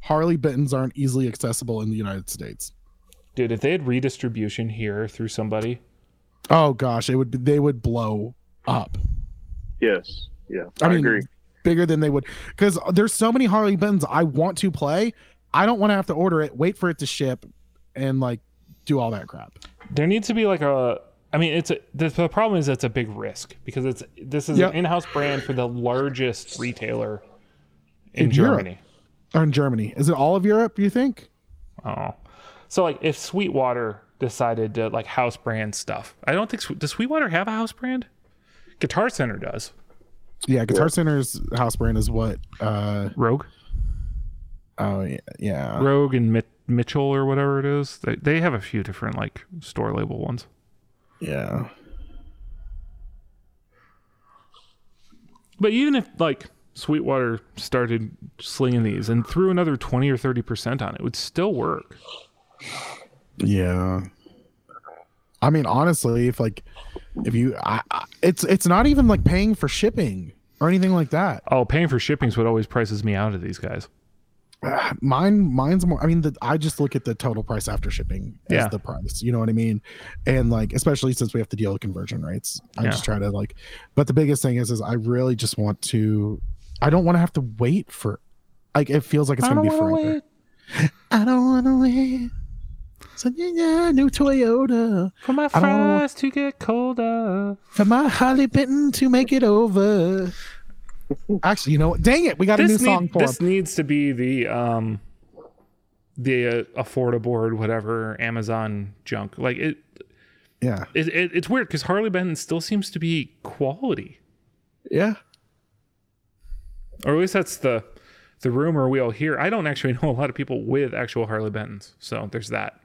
harley benton's aren't easily accessible in the united states Dude, if they had redistribution here through somebody, oh gosh it would be, they would blow up Yes. Yeah. I I, mean, agree. bigger than they would because there's so many Harley Benz I want to play. I don't want to have to order it, wait for it to ship, and like do all that crap. there needs to be like a. I mean, it's a. The, the problem is it's a big risk because it's this is Yep. an in-house brand for the largest retailer in, In Europe. Germany. Or in Germany, is it all of Europe? You think? Oh, so like if Sweetwater decided to like house brand stuff, I don't think does Sweetwater have a house brand? Guitar Center does. Yeah, Guitar Center's house brand is what. uh Rogue, Oh yeah, yeah. Rogue, and Mit- Mitchell or whatever it is. They they have a few different like store label ones. yeah. But even if like Sweetwater started slinging these and threw another twenty or thirty percent on it, it would still work. Yeah. I mean, honestly, if like, if you, I, I, it's it's not even like paying for shipping or anything like that. Oh, paying for shipping is what always prices me out of these guys. Ah, Mine, mine's more. I mean, the, I just look at the total price after shipping as Yeah. the price. You know what I mean? And like, especially since we have to deal with conversion rates, I Yeah. just try to like. But the biggest thing is, is I really just want to. I don't want to have to wait for. Like, it feels like it's gonna be forever. I don't want to wait. So yeah, new Toyota. for my fries to get colder. for my Harley Benton to make it over. Actually, you know what? Dang it, we got a new This, song for this him. needs to be the um the uh, affordable whatever Amazon junk. Like it, Yeah, it, it it's weird because Harley Benton still seems to be quality, yeah. or at least that's the the rumor we all hear. I don't actually know a lot of people with actual Harley Bentons, so there's that.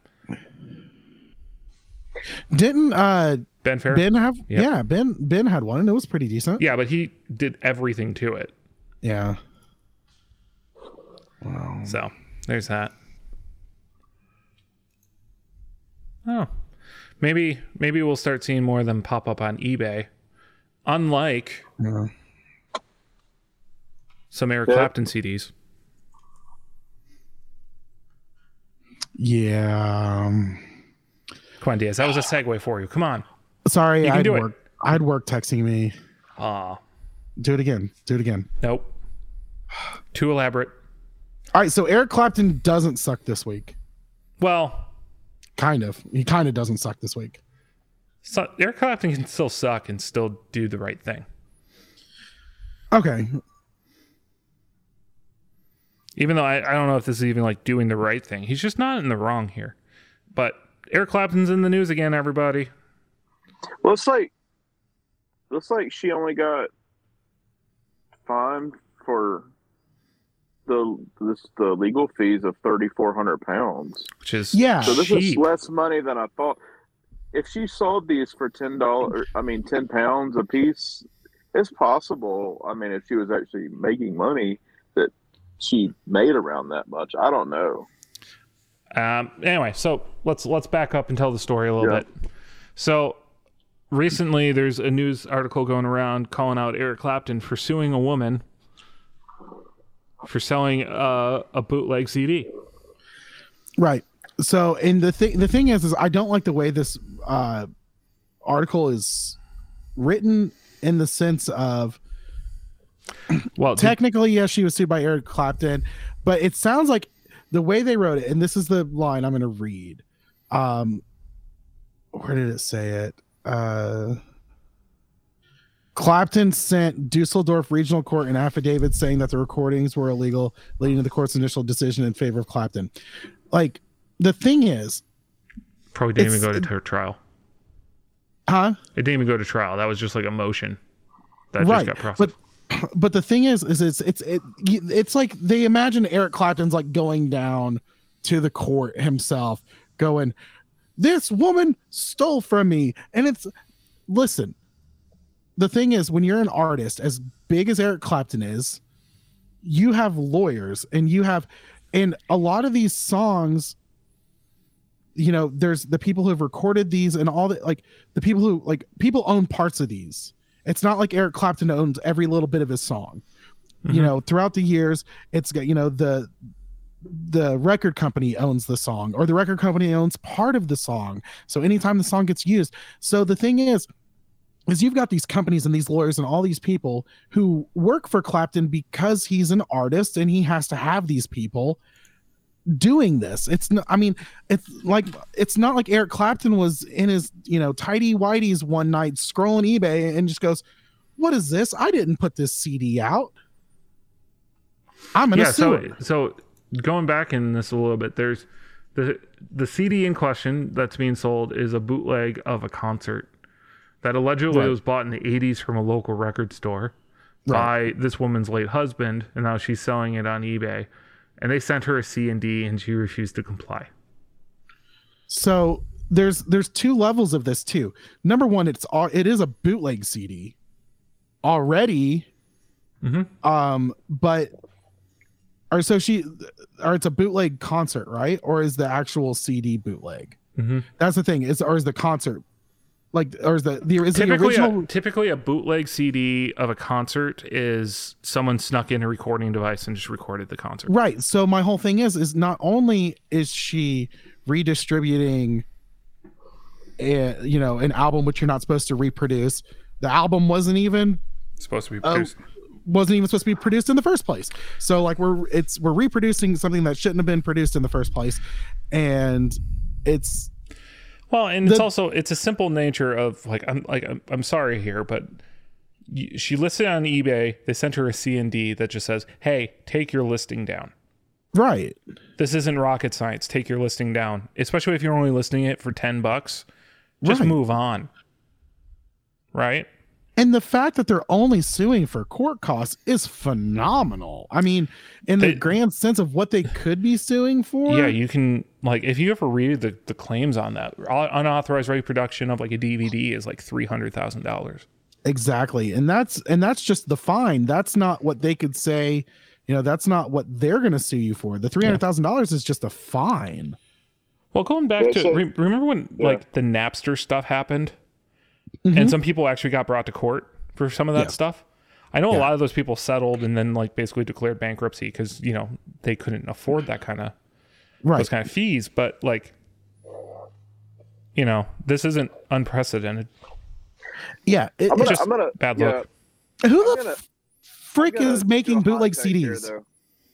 Didn't uh Ben Fair, Ben have? Yep. Yeah, Ben Ben had one and it was pretty decent. yeah, but he did everything to it. Yeah. Wow. So there's that. Oh, maybe maybe we'll start seeing more of them pop up on eBay. Unlike Yeah. some Eric Yeah. Clapton CDs. Yeah. um, Come on, Diaz. That was a segue for you. Come on. Sorry, You can I'd do it. work. I'd work texting me. Ah, Do it again. Do it again. nope. Too elaborate. All right, so Eric Clapton doesn't suck this week. Well, Kind of. He kind of doesn't suck this week. so Eric Clapton can still suck and still do the right thing. Okay. Even though I, I don't know if this is even like doing the right thing. He's just not in the wrong here. But Eric Clapton's in the news again, everybody. Well, it's like looks like she only got fined for the this the legal fees of thirty four hundred pounds. Which is Yeah. So this is less money than I thought. If she sold these for ten dollars, I mean ten pounds a piece, it's possible. I mean, if she was actually making money, that she made around that much. I don't know. Um, anyway, so let's let's back up and tell the story a little Yeah. bit. So recently, there's a news article going around calling out Eric Clapton for suing a woman for selling uh, a bootleg CD. Right. So, and the thing the thing is, is I don't like the way this uh, article is written in the sense of Well, technically, yes, she was sued by Eric Clapton, but it sounds like the way they wrote it, and this is the line I'm going to read. Um, where did it say it? Uh, Clapton sent Dusseldorf Regional Court an affidavit saying that the recordings were illegal, leading to the court's initial decision in favor of Clapton. Like, the thing is, probably didn't even go to her trial. huh? It didn't even go to trial. That was just like a motion that right just got processed. but but the thing is is it's it's it, it's like they imagine eric clapton's like going down to the court himself going this woman stole from me. And it's listen the thing is when you're an artist as big as eric clapton is you have lawyers and you have and a lot of these songs you know there's the people who have recorded these and all that like the people who like people own parts of these it's not like eric clapton owns every little bit of his song. You Mhm. know throughout the years it's got you know the the record company owns the song or the record company owns part of the song. So anytime the song gets used. So the thing is is you've got these companies and these lawyers and all these people who work for clapton because he's an artist and he has to have these people doing this it's not i mean it's like it's not like eric clapton was in his you know tidy whities one night scrolling ebay and just goes what is this i didn't put this cd out i'm gonna yeah. So so going back in this a little bit, there's the the CD in question that's being sold is a bootleg of a concert that allegedly Right. was bought in the 80s from a local record store by this woman's late husband, and now she's selling it on eBay. And they sent her a C and D, and she refused to comply. So there's there's two levels of this too. Number one, it's all it is a bootleg CD already. Mhm. Um, but or so she or it's a bootleg concert, right? Or is the actual CD bootleg? Mhm. That's the thing. Is or is the concert like or is the the is the Typically, original a, typically a bootleg CD of a concert is someone snuck in a recording device and just recorded the concert. Right. So my whole thing is is not only is she redistributing a, you know an album which you're not supposed to reproduce, the album wasn't even It's supposed to be Oh, produced. wasn't even supposed to be produced in the first place. So like we're it's we're reproducing something that shouldn't have been produced in the first place and it's Well, and it's also it's a simple nature of like I'm like I'm, I'm sorry here, but she listed on eBay. They sent her a C and D that just says, "Hey, take your listing down." right. This isn't rocket science. Take your listing down, especially if you're only listing it for ten bucks. Just Right. move on. Right? And the fact that they're only suing for court costs is phenomenal. I mean, in the grand sense of what they could be suing for. Yeah, you can like if you ever read the, the claims on that unauthorized reproduction of like a DVD is like three hundred thousand dollars. Exactly. And that's and that's just the fine. That's not what they could say, you know, that's not what they're going to sue you for. The $300,000 is just a fine. Well, going back Yeah, to so- re- remember when Yeah. like the Napster stuff happened, Mhm. and some people actually got brought to court for some of that Yeah. stuff. I know a lot of those people settled and then like basically declared bankruptcy because you know they couldn't afford that kind of Right. those kind of fees. But like, you know, this isn't unprecedented. Yeah, it, I'm gonna, just I'm gonna bad yeah, luck. who I'm the gonna- frick is making bootleg take here, CDs?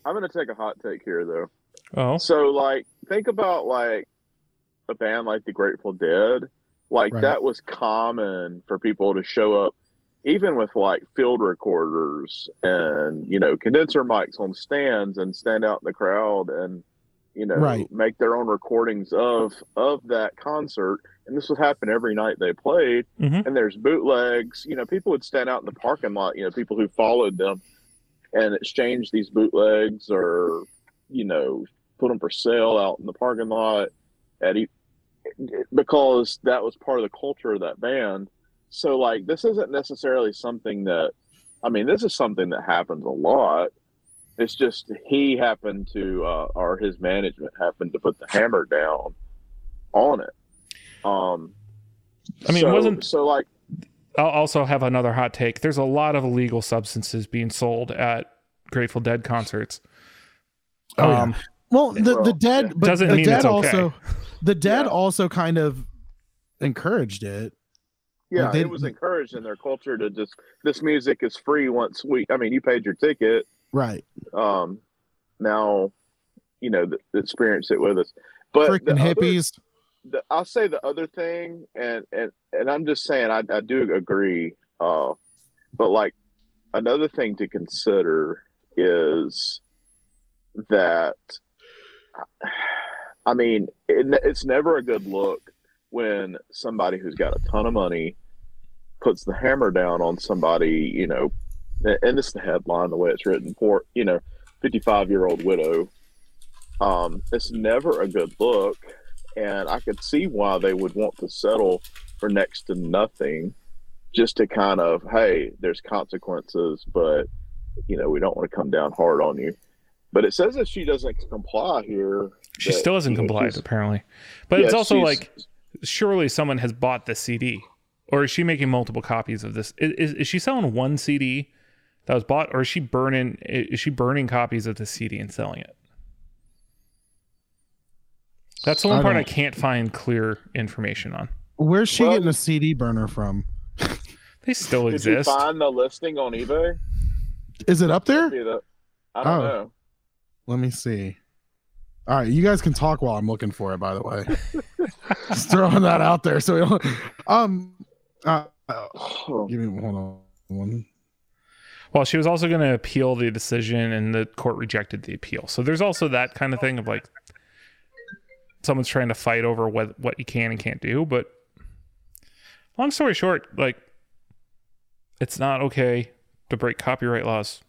I'm gonna take a hot take here though. Oh, So like think about like a band like the Grateful Dead. Like Right. that was common for people to show up even with like field recorders and you know condenser mics on stands and stand out in the crowd and you know Right. make their own recordings of of that concert and this would happen every night they played Mhm. and there's bootlegs you know people would stand out in the parking lot you know people who followed them and exchange these bootlegs or you know put them for sale out in the parking lot at because that was part of the culture of that band so like this isn't necessarily something that i mean this is something that happens a lot it's just he happened to uh, or his management happened to put the hammer down on it um I mean, it so- wasn't- so like I'll also have another hot take. There's a lot of illegal substances being sold at Grateful Dead concerts. Oh, yeah. Um, Well, the, the dead, yeah. but Doesn't the mean dead it's okay. also, the dead Yeah. also kind of encouraged it. Yeah, Like, they- it was encouraged in their culture to just this music is free once we. I mean, you paid your ticket. Right. Um, now, you know, th- experience it with us. But the Freaking other- hippies. the, I'll say the other thing, and and and I'm just saying, I I do agree. Uh, but like another thing to consider is that, I mean, it, it's never a good look when somebody who's got a ton of money puts the hammer down on somebody, you know, and is the headline, the way it's written, poor, you know, 55 year old widow. Um, it's never a good look and I could see why they would want to settle for next to nothing, just to kind of, hey, there's consequences, but you know we don't want to come down hard on you. But it says that she doesn't comply here. She still hasn't complied, apparently. But yeah, it's also like, surely someone has bought this CD, or is she making multiple copies of this? Is, is, is she selling one CD that was bought, or is she burning? Is she burning copies of the CD and selling it? That's the one I part I can't find clear information on. Where's she Well- getting a CD burner from? They still Did you exist. find the listing on eBay? Is it up there? I don't Oh. know. Let me see. All right, you guys can talk while I'm looking for it. By the way, just throwing that out there. So, we don't- um, uh, uh, give me hold on one. Well, she was also going to appeal the decision, and the court rejected the appeal. So there's also that kind of thing of like someone's trying to fight over what what you can and can't do. But long story short, like it's not okay to break copyright laws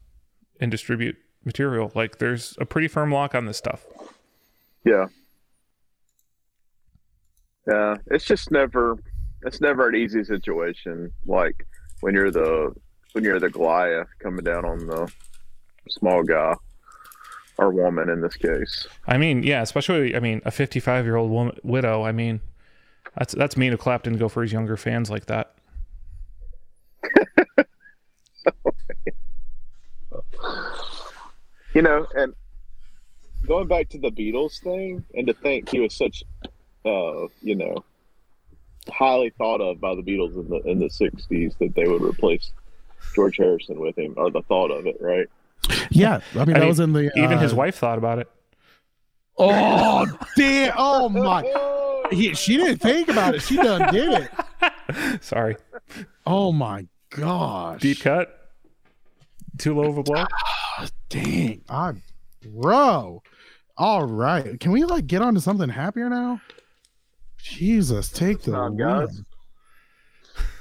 and distribute material. Like there's a pretty firm lock on this stuff. Yeah. Yeah, it's just never it's never an easy situation like when you're the when you're the Goliath coming down on the small guy or woman in this case. I mean, yeah, especially I mean a 55 year old woman widow. I mean, that's that's mean of Clapton to go for his younger fans like that. you know, and going back to the Beatles thing, and to think he was such, uh, you know, highly thought of by the Beatles in the in the '60s that they would replace George Harrison with him, or the thought of it, right? Yeah, I mean I that mean, was in the Even his uh, wife thought about it. Oh damn! Oh my! He, she didn't think about it. She done did it. Sorry, Oh my gosh! deep cut. Too low of a blow. Dang, I, bro. All right, can we like get on to something happier now? Jesus, take the on, guys.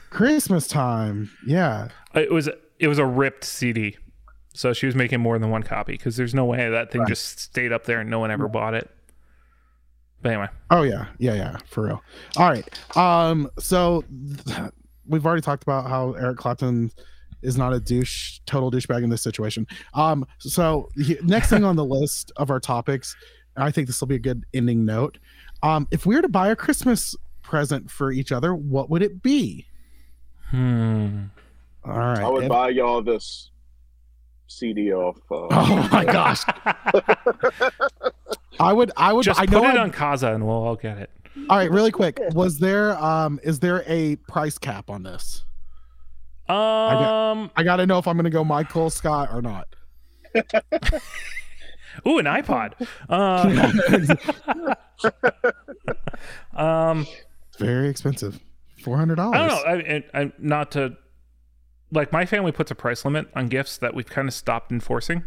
Christmas time, yeah. It was it was a ripped CD, so she was making more than one copy because there's no way that thing Right. just stayed up there and no one ever bought it. But anyway, Oh yeah, yeah, yeah, for real. All right. Um, so th- we've already talked about how Eric Clapton is not a douche, total douchebag in this situation. Um, so he, next thing on the list of our topics, and I think this will be a good ending note. Um, if we were to buy a Christmas present for each other, what would it be? hmm. All right. I would And- buy y'all this CD off. Uh, oh my gosh. I would. I would. just I put know. it I'd- on Kazaa and we'll all get it. all right, really quick. Was there? Um, is there a price cap on this? Um. I got to know if I'm going to go Michael Scott or not. Ooh, an iPod. Uh, um. Very expensive. Four hundred dollars. I don't know. I, I, I not to like my family puts a price limit on gifts that we've kind of stopped enforcing.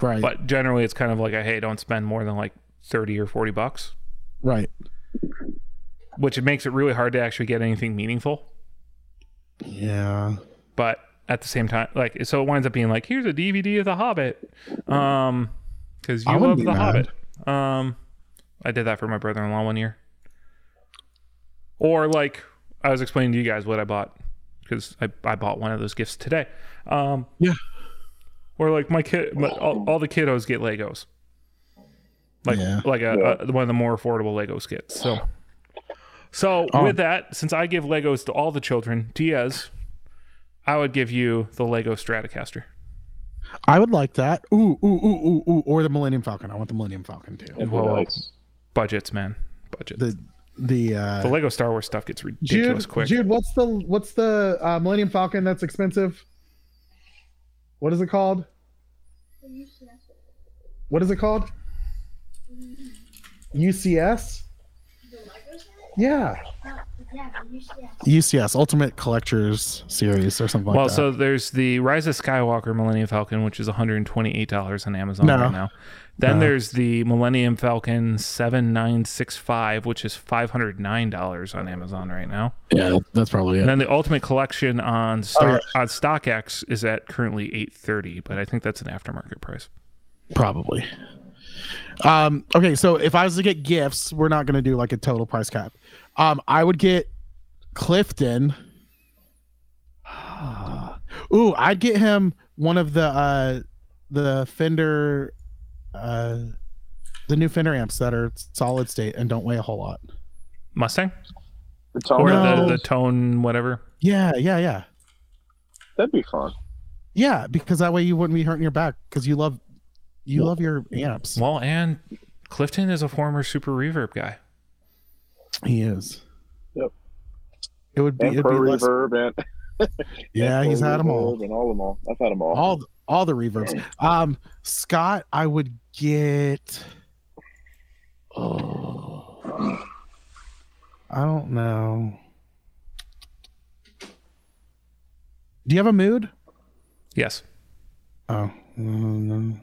Right. But generally, it's kind of like a hey, don't spend more than like thirty or forty bucks, right. which it makes it really hard to actually get anything meaningful. Yeah. But at the same time, like so, it winds up being like here's a DVD of The Hobbit, um, because you wouldn't love be The mad. Hobbit. Um, I did that for my brother-in-law one year. Or like I was explaining to you guys what I bought because I, I bought one of those gifts today. Um, Yeah. Or like my kid, my, all, all the kiddos get Legos. Like Yeah. like a, a one of the more affordable Lego skits. So. So Oh. with that, since I give Legos to all the children, Diaz, I would give you the Lego Stratocaster. I would like that. Ooh, ooh, ooh, ooh, ooh, or the Millennium Falcon. I want the Millennium Falcon too. it'd be Whoa. nice. Budgets, man, budget. The the uh the Lego Star Wars stuff gets ridiculous Jude, quick. Jude, what's the what's the uh, Millennium Falcon that's expensive? What is it called? What is it called? UCS? Yeah. Yeah, but UCS Ultimate Collectors Series or something like well, so there's the Rise of Skywalker Millennium Falcon, which is $128 on Amazon No. right now. Then No. there's the Millennium Falcon 7965, which is $509 on Amazon right now. yeah, that's probably it. And it. then the Ultimate Collection on Star Oh, yeah. on StockX is at currently 830, but I think that's an aftermarket price. Probably. Um, okay, so if I was to get gifts, we're not gonna do like a total price cap. Um, I would get Clifton. Ooh, I'd get him one of the uh the Fender uh the new Fender amps that are solid state and don't weigh a whole lot. Mustang It's all or No. the the tone whatever. Yeah, yeah, yeah. That'd be fun. Yeah, because that way you wouldn't be hurting your back because you love you love your amps. Well, and Clifton is a former Super Reverb guy. He is. Yep. It would be, And it'd Pro be less, Reverb and yeah, and he's had them all. Reverb and all of them all. I've had them all. all all the reverbs. Um, Scott, I would get. Oh, I don't know. Do you have a mood? Yes. Oh, mm,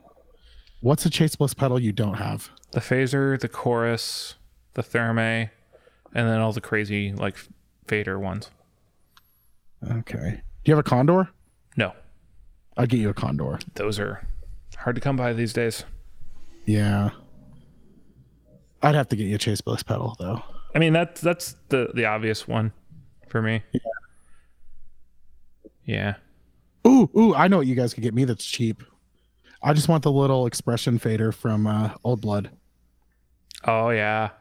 what's a Chase Bliss pedal you don't have? The phaser, the chorus, the Thermae, and then all the crazy like fader ones. Okay. Do you have a condor? No, I'll get you a condor. those are hard to come by these days. Yeah. I'd have to get you a Chase Bliss pedal though. I mean, that's that's the the obvious one for me. Yeah. Yeah. Ooh, ooh, I know what you guys could get me that's cheap. I just want the little expression fader from uh, Old Blood. Oh yeah.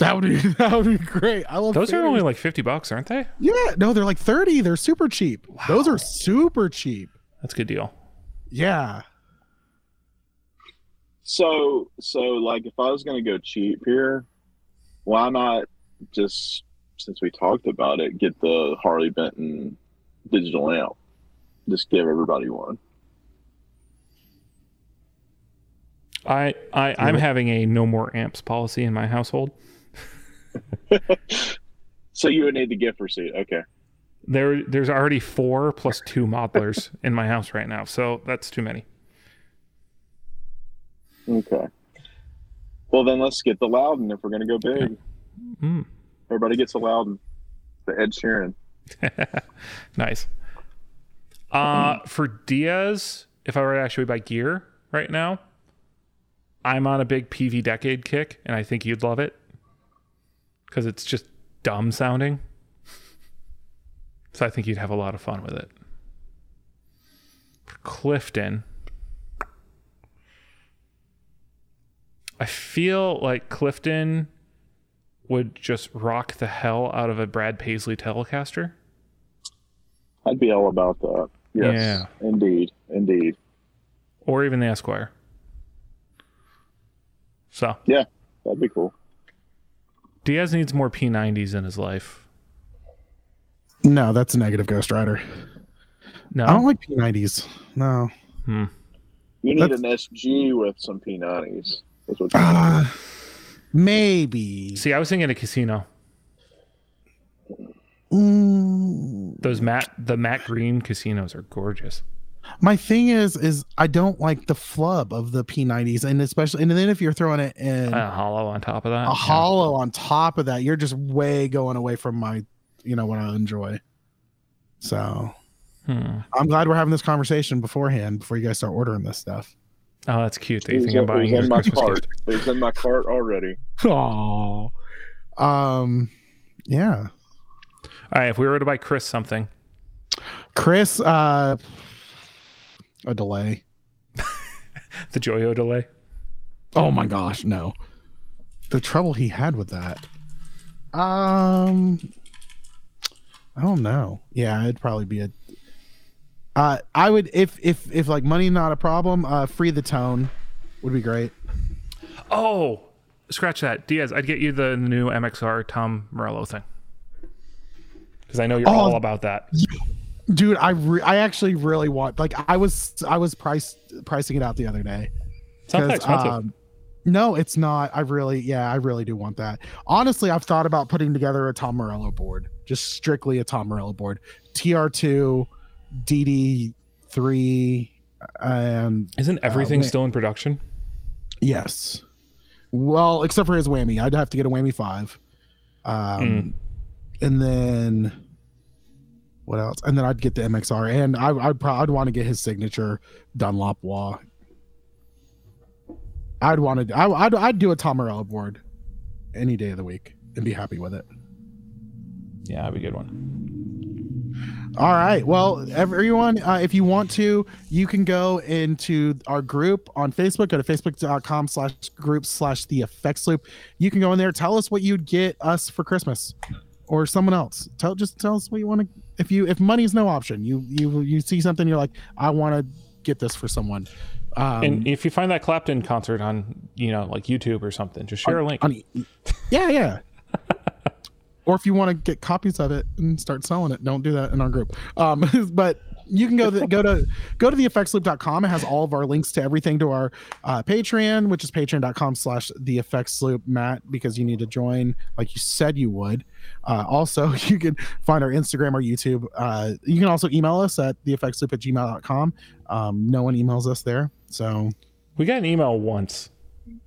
That would be that would be great. I love Those are only like fifty bucks, aren't they? Yeah, no, they're like 30. They're super cheap. Those are super cheap. That's a good deal. Yeah. So, so like, if I was going to go cheap here, why not just since we talked about it, get the Harley Benton digital amp? Just give everybody one. I, I I'm having a no more amps policy in my household. So you would need the gift receipt. Okay. There there's already four plus two modelers in my house right now, so that's too many. Okay. Well, then let's get the Lowden if we're going to go big. Mm. Everybody gets a Lowden. The Ed Sheeran. nice. Uh for Diaz, if I were to actually buy gear right now, I'm on a big Peavey decade kick, and I think you'd love it. Because it's just dumb sounding. So I think you'd have a lot of fun with it. Clifton. I feel like Clifton would just rock the hell out of a Brad Paisley Telecaster. I'd be all about that. Yes. Yeah. Indeed. Indeed. or even the Esquire. So Yeah, That'd be cool. Diaz needs more P90s in his life. No, that's a negative Ghost Rider. No, I don't like P90s. No. Hmm. You need That's- an SG with some P90s. That's what Uh, maybe. See, I was thinking a casino. Mm, Those matte, the matte green casinos are gorgeous. My thing is, is I don't like the flub of the P90s, and especially, and then if you're throwing it in A hollow on top of that. a yeah. hollow on top of that, you're just way going away from my, you know, what I enjoy. So Hmm. I'm glad we're having this conversation beforehand before you guys start ordering this stuff. Oh, that's cute that you think was, I'm buying was your in my Christmas cart. gift. It in my cart already. Oh, um, yeah. All right, if we were to buy Chris something, Chris, uh, a delay. the Joyo delay. Oh my gosh, no. The trouble he had with that. Um I don't know. Yeah, it'd probably be a uh I would if if if like money not a problem, uh free the tone would be great. Oh, scratch that, Diaz. I'd get you the new MXR Tom Morello thing because I know you're Oh. all about that. Dude, I re- I actually really want like I was I was price pricing it out the other day. It's not that 'Cause, expensive. um, no, it's not. I really, yeah, I really do want that. Honestly, I've thought about putting together a Tom Morello board, just strictly a Tom Morello board. TR2, DD3, and Isn't everything man. still in production? yes. Well, except for his whammy, I'd have to get a whammy five. Um, and then what else? And then I'd get the MXR, and I, I'd probably I'd want to get his signature Dunlop Wah. I'd want to. I, I'd I'd do a Tom Morello board any day of the week and be happy with it. Yeah, that'd be a good one. All right. Well, everyone, uh, if you want to, you can go into our group on Facebook. Go to facebook.com slash group slash the effects loop. You can go in there. Tell us what you'd get us for Christmas or someone else. Tell just tell us what you want to. If you if money's no option, you you you see something, you're like, I want to get this for someone. Um, and if you find that Clapton concert on, you know, like YouTube or something, just share a link. on- yeah, yeah. or if you want to get copies of it and start selling it, don't do that in our group. Um, but you can go to, go to go to the theeffectsloop.com. It has all of our links to everything to our uh, Patreon, which is patreon.com slash the effects loop, Matt, because you need to join like you said you would. Uh, also, you can find our Instagram or YouTube. Uh, you can also email us at theeffectsloop at gmail.com. Um, no one emails us there. So We got an email once.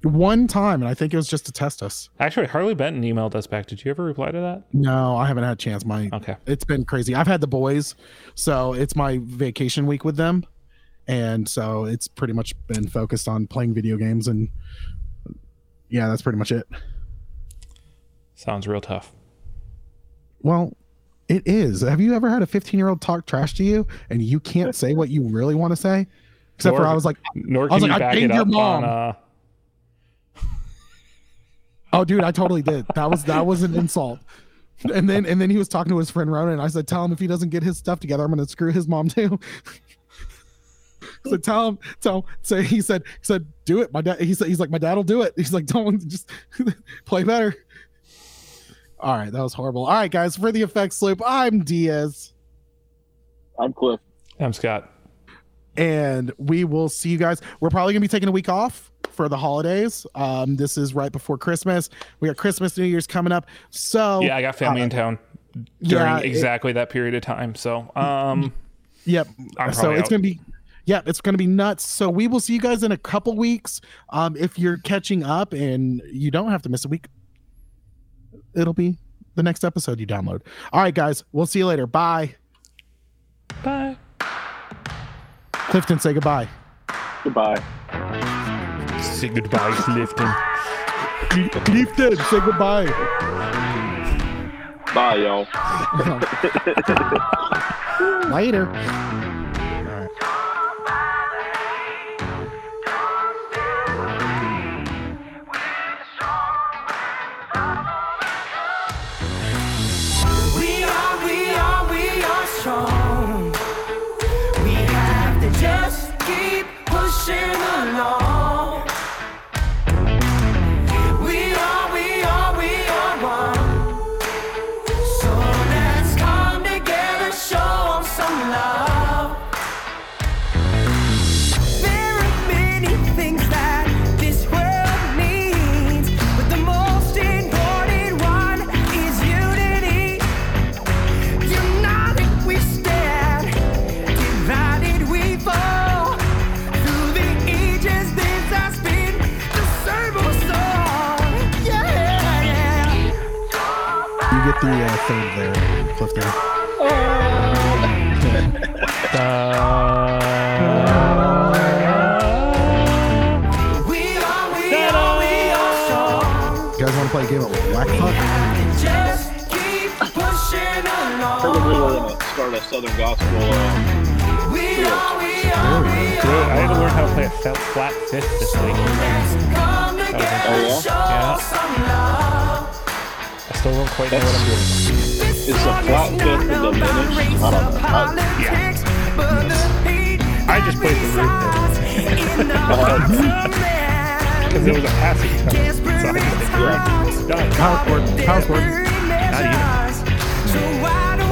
One time, and I think it was just to test us. Actually, Harley Benton emailed us back. Did you ever reply to that? No, I haven't had a chance. My Okay. it's been crazy. I've had the boys, so it's my vacation week with them, and so it's pretty much been focused on playing video games and yeah, that's pretty much it. Sounds real tough. Well, it is. Have you ever had a 15 year old talk trash to you and you can't say what you really want to say? Except for I was like, Nor I can was you like, I back it up mom. on. Uh, oh, dude, I totally did. That was that was an insult. And then and then he was talking to his friend Ronan. And I said, tell him if he doesn't get his stuff together, I'm gonna screw his mom too. so tell him, tell him. So he said, he said, do it. My dad. He said, he's like, my dad will do it. He's like, don't just play better. All right, that was horrible. All right, guys, for the effects loop, I'm Diaz. I'm Cliff. I'm Scott. And we will see you guys. We're probably gonna be taking a week off for the holidays. Um, this is right before Christmas. We got Christmas, New Year's coming up. So Yeah, I got family uh, in town during yeah, it- exactly that period of time. So, um, Yep. I'm so it's out. gonna be. Yeah, it's gonna be nuts. So we will see you guys in a couple weeks. Um, if you're catching up and you don't have to miss a week, it'll be the next episode you download. All right, guys, we'll see you later. Bye. bye. Clifton, say goodbye. Goodbye. Say goodbye, Clifton. Clifton, say goodbye. Bye, y'all. Later. A Southern Gospel. Uh, We are, we are, we are. I had to learn how to play a felt flat fifth this week. Come together, yeah? Yeah. I still don't quite know what I'm doing. It's a flat fifth of the minutes. I don't know. I- I just played the root Because it was a passing tone. So I just did root. Done. House work. House work. Not even.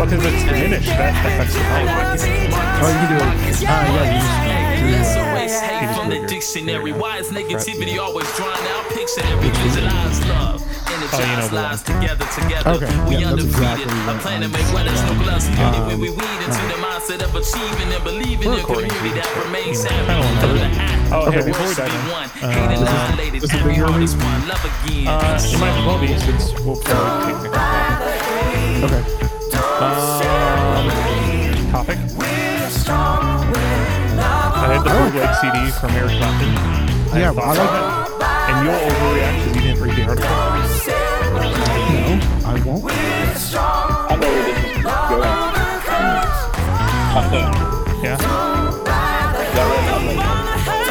Well, because it's diminished. That affects the tone. Oh, you can do it. Ah, yeah, you just, Erase hate from the dictionary. Why is negativity always drawn out? Pictionary, visualize love. Oh, you know Energize the lives together, together. Okay, We yeah, that's undefeated. exactly A what plan to make where there's no glass unity. Um, When we weed into the mindset of achieving and believing We're in recording community too, that so, remains you know, happy. kinda wanna Through know. the act, Oh, the hey, before we words dive in, one. uh, this is- annihilated. this is Every the heart yearly- is one. Love again. Uh, it might as well be since we'll probably take the Okay. Um, topic. I had the bootleg CD from Eric Clapton. I Yeah, have thoughts I on it. And you'll overreact because you didn't read the article. No, I won't. I know where this is going. I think. Yeah. That right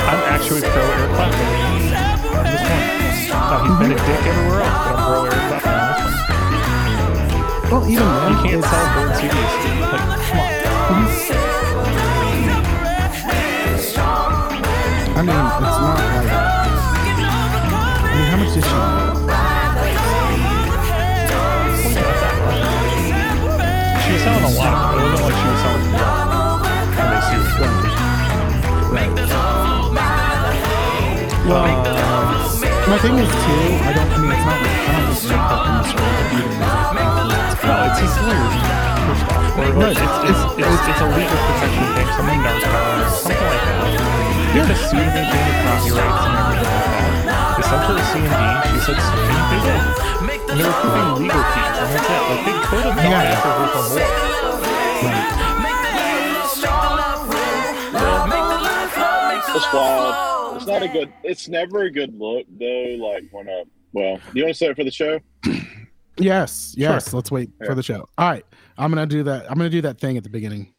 I'm actually pro Eric Clapton on this one. Now, he's been a dick everywhere else, but I'm pro Eric Clapton on this one. Well, even then, You can't burnt CDs. Like, come on. I mean, it's not like. I mean, how much did she? She was selling a lot. It wasn't like she was selling one. And they sued. My thing is too. I don't. I mean, it's not. I don't just make up in the story either. No, it's his lawyers. First off, or like, it's, it's, it's, it's a legal protection thing. Someone narc something like that. You have to sue to maintain your copyrights and everything like that. essentially C and D. She said swimming. They did. And they were proving legal fees, and that's it. Like they could have gone Yeah. after her for more. It's wild. It's not a good. It's never a good look though. Like when a well, you want to say it for the show? Yes, yes. Sure. Let's wait Yeah. for the show. All right, I'm gonna do that. I'm gonna do that thing at the beginning.